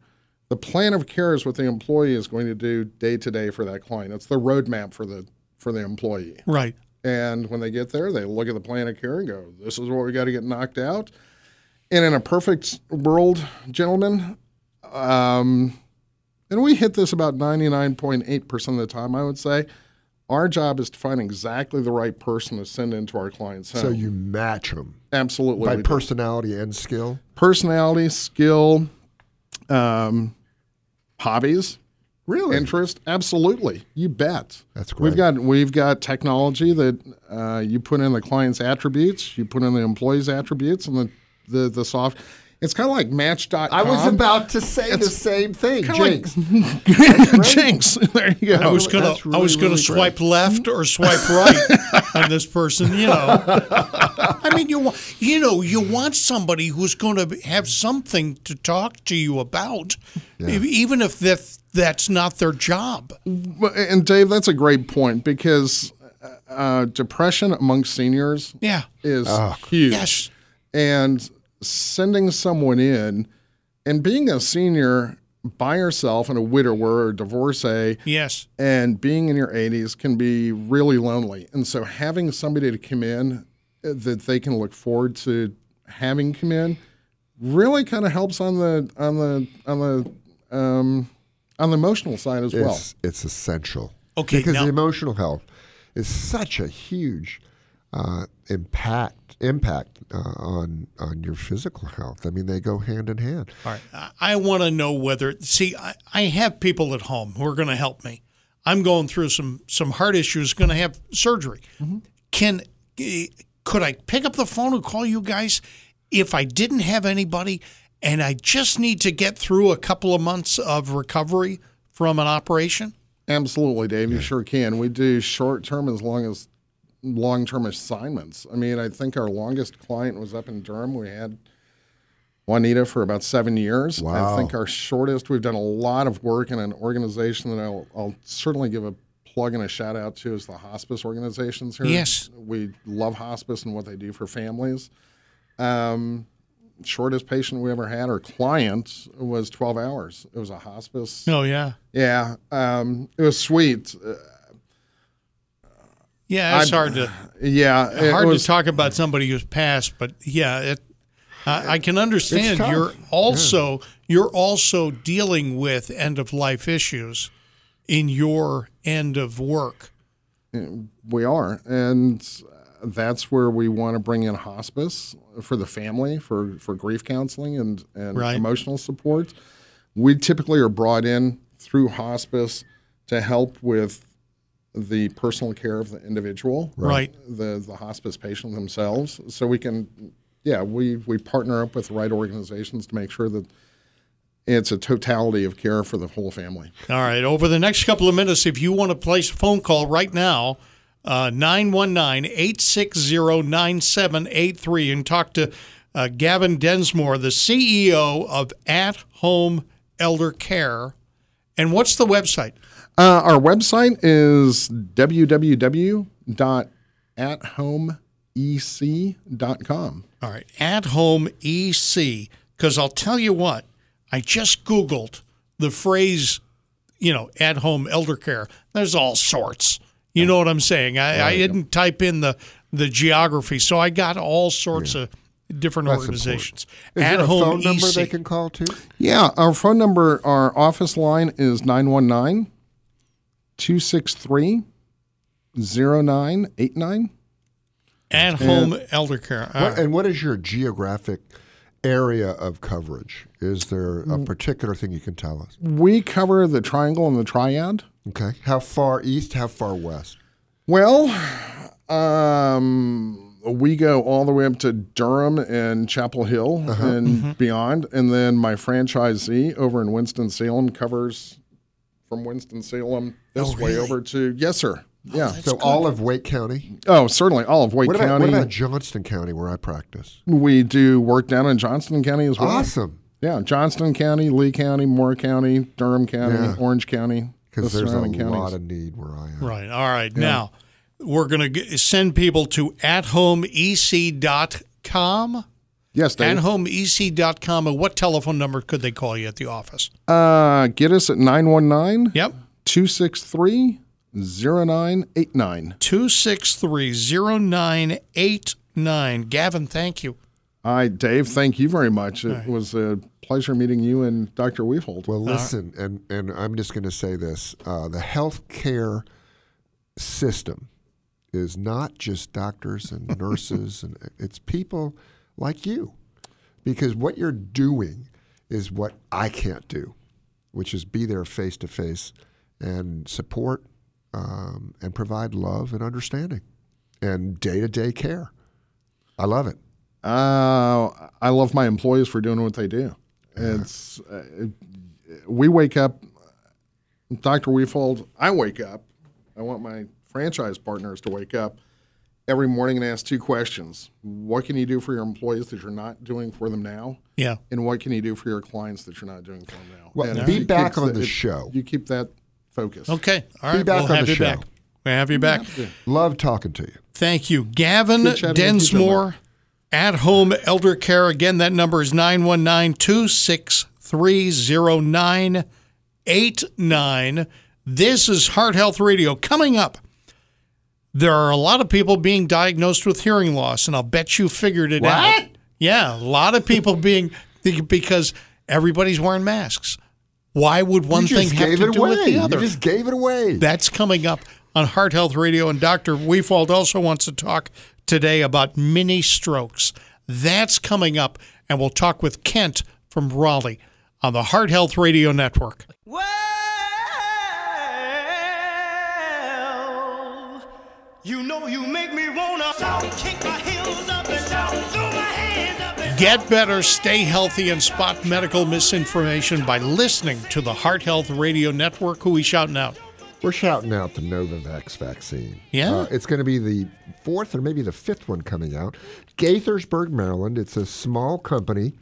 The plan of care is what the employee is going to do day to day for that client. It's the roadmap for the for the employee. Right. And when they get there, they look at the plan of care and go, "This is what we got to get knocked out." And in a perfect world, gentlemen, um, and we hit this about ninety-nine point eight percent of the time, I would say. Our job is to find exactly the right person to send into our client's home. So you match them absolutely by we do. personality and skill? personality, skill, um, hobbies, Really? interest. Absolutely, you bet. That's great. We've got we've got technology that uh, you put in the client's attributes, you put in the employee's attributes, and the the, the soft. It's kind of like Match.com. I was about to say the same thing, kinda like- Jinx. (laughs) Jinx. (laughs) There you go. I was gonna That's I was really, gonna really swipe left or swipe right on this person. You know, (laughs) I mean, you wa- you know you want somebody who's going to have something to talk to you about, e- even if that that's not their job. And Dave, that's a great point because uh, depression among seniors Yeah. is huge. Yes. And sending someone in and being a senior by yourself and a widower or divorcee Yes. and being in your 80s can be really lonely. And so having somebody to come in uh, that they can look forward to having come in really kind of helps on the on the on the um, on the emotional side as well. It's, it's essential. Okay, Because now- the emotional health is such a huge uh, impact impact uh, on on your physical health. I mean, they go hand in hand. All right. I- I want to know whether see I, I have people at home who are going to help me. I'm going through some some heart issues, going to have surgery. Can eh, could I pick up the phone and call you guys if I didn't have anybody and I just need to get through a couple of months of recovery from an operation? Absolutely, Dave. You sure can. We do short term as long as long term assignments. I mean, I think our longest client was up in Durham. We had Juanita for about seven years. I think our shortest, we've done a lot of work in an organization that I'll, I'll certainly give a plug and a shout out to is the hospice organizations here. Yes. We love hospice and what they do for families. Um, shortest patient we ever had or client was 12 hours. It was a hospice. Oh yeah. Yeah, um, it was sweet. Yeah, it's I- hard to yeah, it hard was- to talk about somebody who's passed, but yeah, it. I I can understand you're also you're also dealing with end of life issues in your end of work. We are, and that's where we want to bring in hospice for the family for for grief counseling and and Right. emotional support. We typically are brought in through hospice to help with the personal care of the individual, Right. The the hospice patient themselves, so we can, yeah, we we partner up with the right organizations to make sure that it's a totality of care for the whole family. All right. Over the next couple of minutes, if you want to place a phone call right now, uh, 919 860 9783 and talk to uh, Gavin Densmore, the CEO of At Home Elder Care. And what's the website? Uh, our website is www.athomec.com. All right, at home EC. Because I'll tell you what, I just Googled the phrase, you know, at home elder care. There's all sorts. You know what I'm saying? I, I didn't type in the, the geography, so I got all sorts of different That's organizations. Is at there a home phone number they can call too? Yeah, our phone number, our office line is 919 263 0989. at home elder care. All What, and what is your geographic area of coverage? Is there Mm. a particular thing you can tell us? We cover the triangle and the triad. Okay. How far east? How far west? Well, um, we go all the way up to Durham and Chapel Hill and beyond. And then my franchisee over in Winston-Salem covers from Winston-Salem this Oh, way over to, yes, sir. Oh, yeah. so all of Wake County. Oh, certainly. All of Wake What about, County. what about Johnston County, where I practice? we do work down in Johnston County as well. Awesome. Yeah, Johnston County, Lee County, Moore County, Durham County, Yeah. Orange County. Because the there's a counties. lot of need where I am. Right. All right. Now, we're going to send people to athomec.com. Yes, Dave. Athomec.com. And what telephone number could they call you at the office? Uh, get us at 919 Yep. 263 0989. 263 0989. Gavin, thank you. Hi, Dave. Thank you very much. It was a pleasure meeting you and Dr. Wefald. Well, listen, and, and I'm just going to say this uh, the healthcare system is not just doctors and nurses, and it's people like you. Because what you're doing is what I can't do, which is be there face to face and support um, and provide love and understanding and day to day care. I love it. Uh, I love my employees for doing what they do. It's uh, it, we wake up, Dr. Wefald. I wake up. I want my franchise partners to wake up every morning and ask two questions: What can you do for your employees that you're not doing for them now? Yeah. And what can you do for your clients that you're not doing for them now? Well, And be back on the if show. You keep that focus. Okay. All right. Be back we'll on have the you show. back. We'll have you back. Love talking to you. Thank you. Gavin Good chatting with you, Densmore, at home elder care. Again, that number is 919 263 This is Heart Health Radio. Coming up, there are a lot of people being diagnosed with hearing loss, and I'll bet you figured it out. What? Yeah, a lot of people being because everybody's wearing masks. Why would one thing have to it do away. with the other? You just gave it away. That's coming up on Heart Health Radio. And Dr. Wefald also wants to talk today about mini strokes. That's coming up. And we'll talk with Kent from Raleigh on the Heart Health Radio Network. Well, Get better, stay healthy, and spot medical misinformation by listening to the Heart Health Radio Network. Who we shouting out? We're shouting out the Novavax vaccine. Yeah? Uh, it's going to be the fourth or maybe the fifth one coming out. Gaithersburg, Maryland. It's a small company.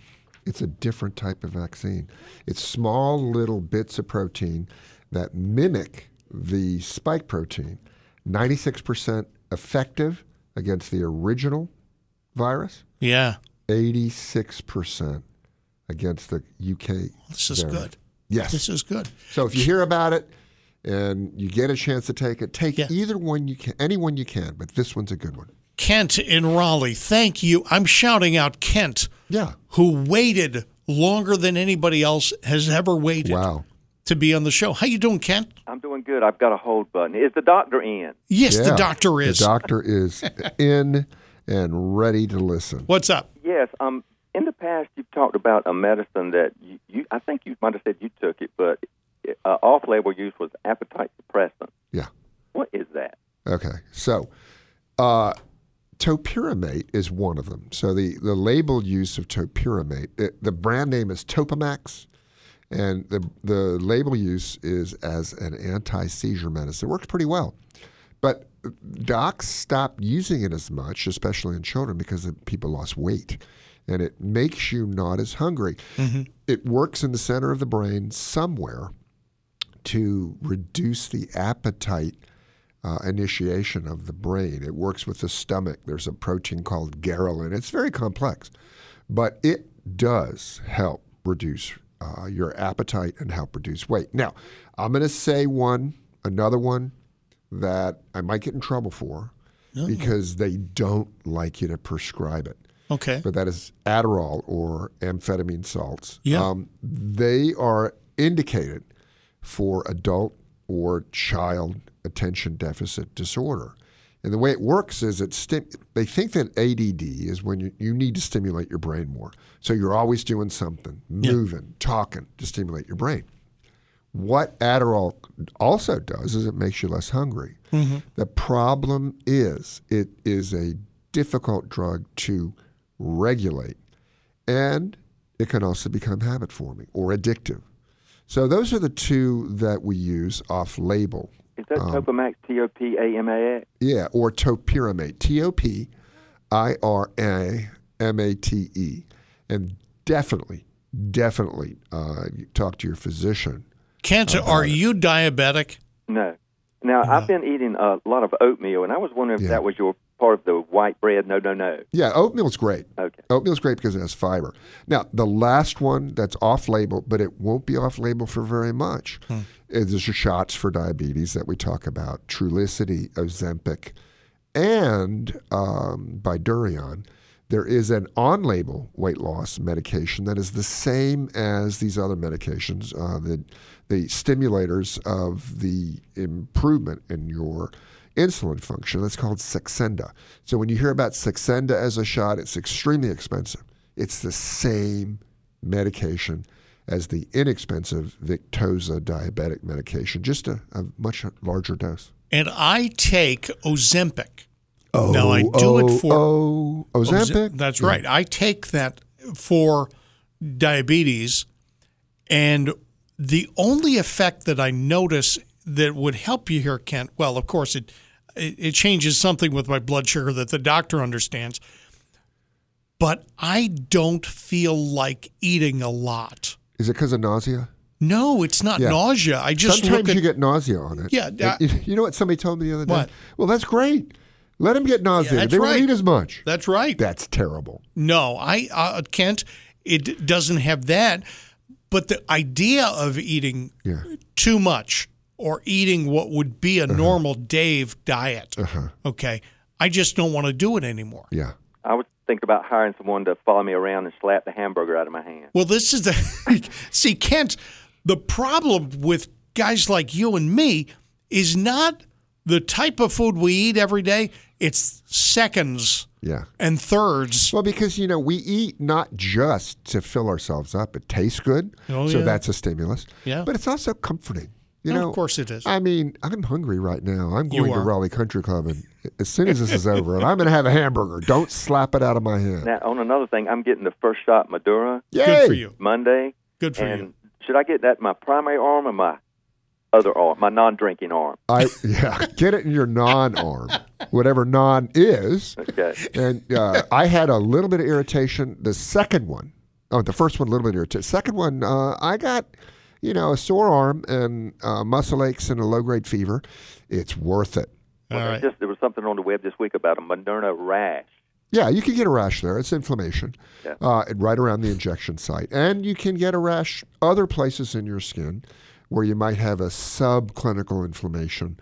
It's a different type of vaccine. It's small little bits of protein that mimic the spike protein. 96% effective against the original virus, Yeah, 86% against the UK. this is variant. good. Yes. This is good. So if you hear about it and you get a chance to take it, take Yeah. either one you can, any one you can, but this one's a good one. Kent in Raleigh, thank you. I'm shouting out Kent. Yeah. who waited longer than anybody else has ever waited Wow. To be on the show. How you doing, Kent? I'm doing good. I've got a hold button. Is the doctor in? Yes, the doctor is. The doctor is in and ready to listen. What's up? Yes. Um. In the past, you've talked about a medicine that you, you I think you might have said you took it, but uh, off-label use was appetite suppressant. Yeah. What is that? Okay. So, uh, topiramate is one of them. So the, the label use of topiramate, it, the brand name is Topamax, and the the label use is as an anti seizure medicine. It works pretty well, but docs stopped using it as much, especially in children, because people lost weight, and it makes you not as hungry. It works in the center of the brain somewhere to reduce the appetite uh, initiation of the brain. It works with the stomach. There's a protein called ghrelin. It's very complex, but it does help reduce uh, your appetite and help reduce weight. Now, I'm going to say one, another one that I might get in trouble for because they don't like you to prescribe it. Okay. But that is Adderall or amphetamine salts. Yeah. Um, they are indicated for adult or child attention deficit disorder. And the way it works is it stim- they think that ADD is when you, you need to stimulate your brain more. So you're always doing something, moving, talking to stimulate your brain. What Adderall also does is it makes you less hungry. Mm-hmm. The problem is it is a difficult drug to regulate, and it can also become habit forming or addictive. So those are the two that we use off label. Is that Um, Topamax? T O P A M A X. Yeah, or topiramate. T O P I R A M A T E. And definitely, definitely uh, talk to your physician. Cancer? are you diabetic? No. Now I've been eating a lot of oatmeal, and I was wondering if Yeah. that was your part of the white bread. No, no, no. Yeah, oatmeal's great. Okay. Oatmeal's great because it has fiber. Now, the last one that's off label, but it won't be off label for very much, is the shots for diabetes that we talk about Trulicity, Ozempic, and um, Bydureon. There is an on label weight loss medication that is the same as these other medications, uh, the, the stimulators of the improvement in your insulin function. That's called Saxenda. So when you hear about Saxenda as a shot, it's extremely expensive. It's the same medication as the inexpensive Victoza diabetic medication, just a, a much larger dose. And I take Ozempic. Oh, now I do oh, it for oh, Ozempic. That's Yeah. right. I take that for diabetes, and the only effect that I notice that would help you here, Kent. Well, of course it, it changes something with my blood sugar that the doctor understands, but I don't feel like eating a lot. Is it because of nausea? No, it's not Yeah. nausea. I just Sometimes look at you get nausea on it. Yeah, And I- you- you know what somebody told me the other day? What? Well, that's great. Let them get nauseated. that's they won't right. eat as much. That's right. That's terrible. No, I uh, Kent, it doesn't have that. But the idea of eating Yeah. too much or eating what would be Uh-huh. a normal Dave diet, okay, I just don't want to do it anymore. Yeah. I was thinking about hiring someone to follow me around and slap the hamburger out of my hand. Well, this is the (laughs) see, Kent. The problem with guys like you and me is not the type of food we eat every day. It's seconds Yeah. and thirds. Well, because you know we eat not just to fill ourselves up; it tastes good, Oh, so yeah. that's a stimulus. Yeah. but it's also comforting. You No, know, of course it is. I mean, I'm hungry right now. I'm going to. Raleigh Country Club, and as soon as this is over, and I'm going to have a hamburger. Don't slap it out of my hand. Now, on another thing, I'm getting the first shot Moderna Good for you. Monday. Good for and you. Should I get that in my primary arm or my other arm, my non-drinking arm? I yeah, get it in your non-arm, whatever non is. Okay. And uh, I had a little bit of irritation. The second one, oh, the first one a little bit irritated. Second one, uh, I got, you know, a sore arm and uh, muscle aches and a low-grade fever. It's worth it. All Well, right. Just there was something on the web this week about a Moderna rash. Yeah, you can get a rash there. It's inflammation Yeah. uh, right around the injection site. And you can get a rash other places in your skin where you might have a subclinical inflammation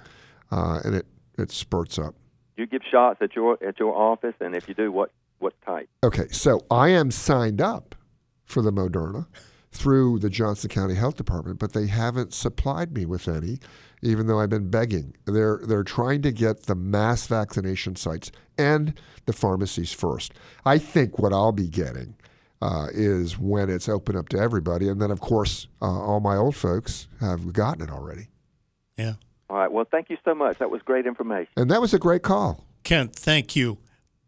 uh, and it, it spurts up. You give shots at your at your office, and if you do, what what type? Okay, so I am signed up for the Moderna through the Johnson County Health Department, but they haven't supplied me with any, even though I've been begging. They're they're trying to get the mass vaccination sites and the pharmacies first. I think what I'll be getting uh, is when it's open up to everybody, and then of course uh, all my old folks have gotten it already. Yeah. All right. Well, thank you so much. That was great information. And that was a great call. Kent, thank you.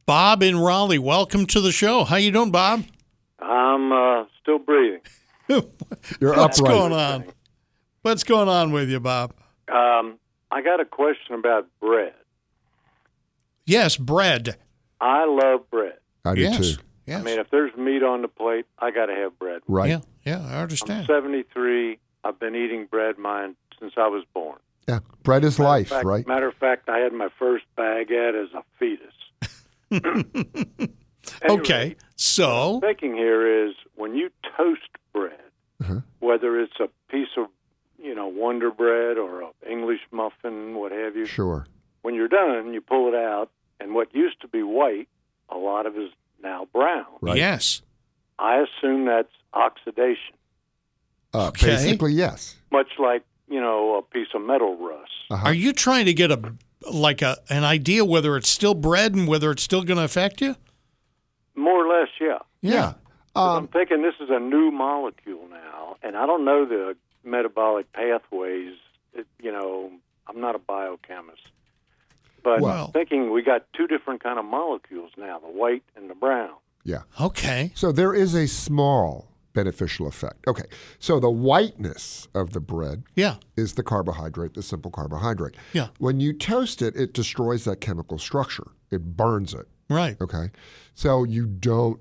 Bob in Raleigh, welcome to the show. How you doing, Bob? I'm uh, still breathing. (laughs) You're What's upright. going on? What's going on with you, Bob? Um, I got a question about bread. Yes, bread. I love bread. I do yes. too. Yes. I mean, if there's meat on the plate, I got to have bread. Right. Yeah, yeah, I I'm understand. 73. I've been eating bread mine since I was born. Yeah. Bread is Matter life, fact- right? Matter of fact, I had my first baguette as a fetus. (laughs) Okay, so thinking here is when you toast bread, Uh-huh. whether it's a piece of you know Wonder Bread or a English muffin, what have you. Sure. When you're done, you pull it out, and what used to be white, a lot of is now brown. Right. yes, I assume that's oxidation, Uh, Okay. Basically, yes. much like you know a piece of metal rust. Uh-huh. are you trying to get a like a an idea whether it's still bread and whether it's still going to affect you? More or less, yeah. Yeah. 'Cause I'm Um, thinking this is a new molecule now, and I don't know the metabolic pathways. It, you know, I'm not a biochemist, but Well- thinking we got two different kind of molecules now: the white and the brown. yeah. Okay, So there is a small beneficial effect. Okay. So the whiteness of the bread yeah, is the carbohydrate, the simple carbohydrate. Yeah. When you toast it, it destroys that chemical structure. It burns it. right. Okay. So you don't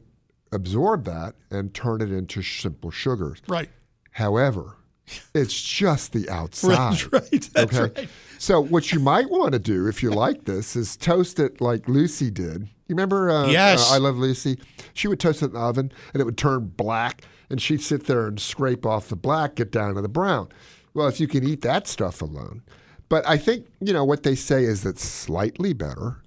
absorb that and turn it into simple sugars. Right. However, it's just the (laughs) outside. Right, right, that's okay. right. So what you might want to do if you like this is toast it like Lucy did. You remember? Uh, Yes. uh, I love Lucy. She would toast it in the oven and it would turn black, and she'd sit there and scrape off the black, get down to the brown. Well, if you can eat that stuff alone, but I think you know what they say is it's slightly better.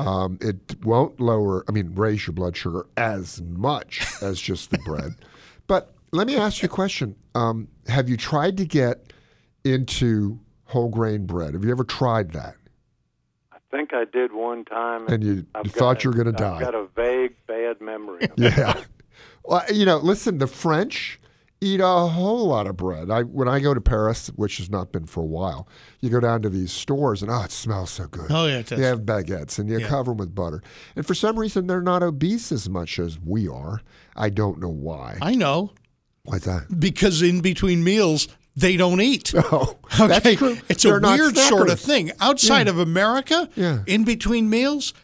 Um, it won't lower, I mean, raise your blood sugar as much as just the bread. (laughs) But let me ask you a question. Um, have you tried to get into whole grain bread? Have you ever tried that? I think I did one time, And you I've got thought you were gonna die. I've got a vague bad memory. Of. (laughs) Yeah. well, you know, listen, the French eat a whole lot of bread. I when I go to Paris, which has not been for a while, you go down to these stores and oh, it smells so good. Oh, yeah, it does. You have baguettes and you Yeah. cover them with butter, and for some reason they're not obese as much as we are. I don't know why. I know Why's that? because in between meals they don't eat. (laughs) Oh, okay. that's true. It's They're a weird sort of thing. Outside Yeah. of America, Yeah. in between meals,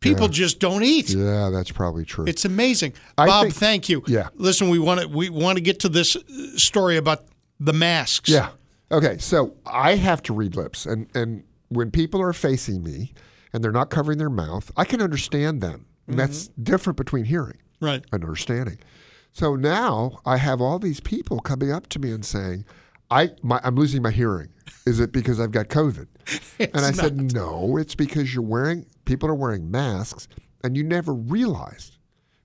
people Yeah. just don't eat. Yeah, that's probably true. It's amazing. I Bob, think- thank you. Yeah. Listen, we want to we want to get to this uh, story about the masks. Yeah. Okay. So I have to read lips, and and when people are facing me and they're not covering their mouth, I can understand them. And that's different between hearing Right. and understanding. So now I have all these people coming up to me and saying, "I my, I'm losing my hearing. Is it because I've got COVID?" (laughs) and I said, "No, it's because you're wearing people are wearing masks, and you never realized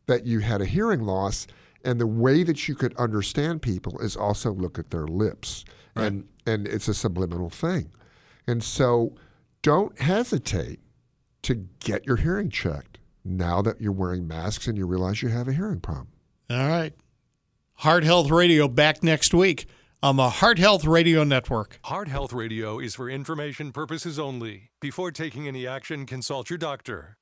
that you had a hearing loss." And the way that you could understand people is also look at their lips, and and it's a subliminal thing. And so, don't hesitate to get your hearing checked now that you're wearing masks and you realize you have a hearing problem. All right. Heart Health Radio back next week on the Heart Health Radio Network. Heart Health Radio is for information purposes only. Before taking any action, consult your doctor.